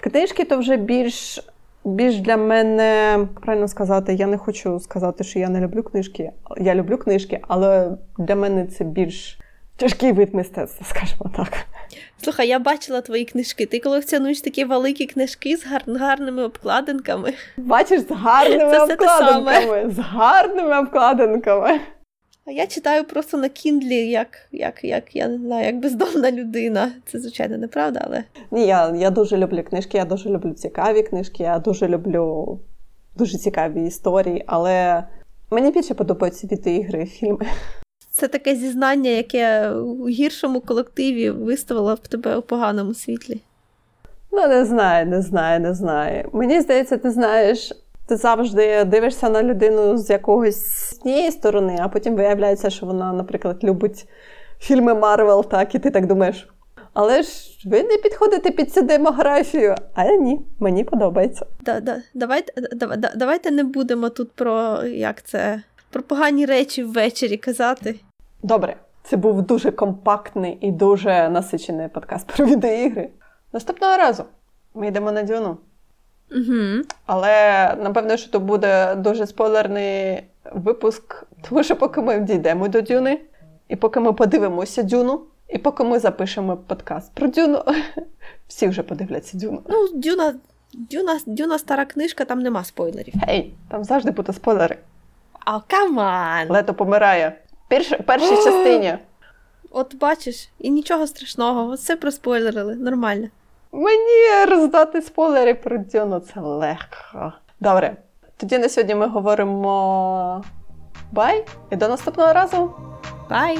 Книжки то вже більш більш для мене правильно сказати, я не хочу сказати, що я не люблю книжки. Я люблю книжки, але для мене це більш тяжкий вид мистецтва, скажімо так. Слухай, я бачила твої книжки. Ти колекціонуєш такі великі книжки з гар- гарними обкладинками. Бачиш, з гарними це обкладинками. З гарними обкладинками. А я читаю просто на кіндлі, як як, як я не знаю, як бездомна людина. Це, звичайно, неправда, але. Ні, я я дуже люблю книжки, я дуже люблю цікаві книжки, я дуже люблю дуже цікаві історії, але мені більше подобаються відеоігри і фільми. Це таке зізнання, яке у гіршому колективі виставило б тебе у поганому світлі. Ну, не знаю, не знаю, не знаю. Мені здається, ти знаєш, ти завжди дивишся на людину з якогось з однієї сторони, а потім виявляється, що вона, наприклад, любить фільми Марвел, так, і ти так думаєш. Але ж ви не підходите під цю демографію. А ні, мені подобається. Да, да, Давайте да, давайте не будемо тут про як це, про погані речі ввечері казати. Добре, це був дуже компактний і дуже насичений подкаст про відеоігри. Наступного разу ми йдемо на дюну. Угу. Але напевно, що то буде дуже спойлерний випуск, тому що поки ми дійдемо до Дюни, і поки ми подивимося Дюну, і поки ми запишемо подкаст про Дюну, всі вже подивляться Дюну. Ну, Дюна, Дюна, Дюна стара книжка, там нема спойлерів. Гей, там завжди будуть спойлери. А oh, каман! Лето помирає. Перш, першій частині. От бачиш, і нічого страшного, все проспойлерили, нормально. Мені роздати спойлери про Дюну це легко. Добре. Тоді на сьогодні ми говоримо бай і до наступного разу. Бай!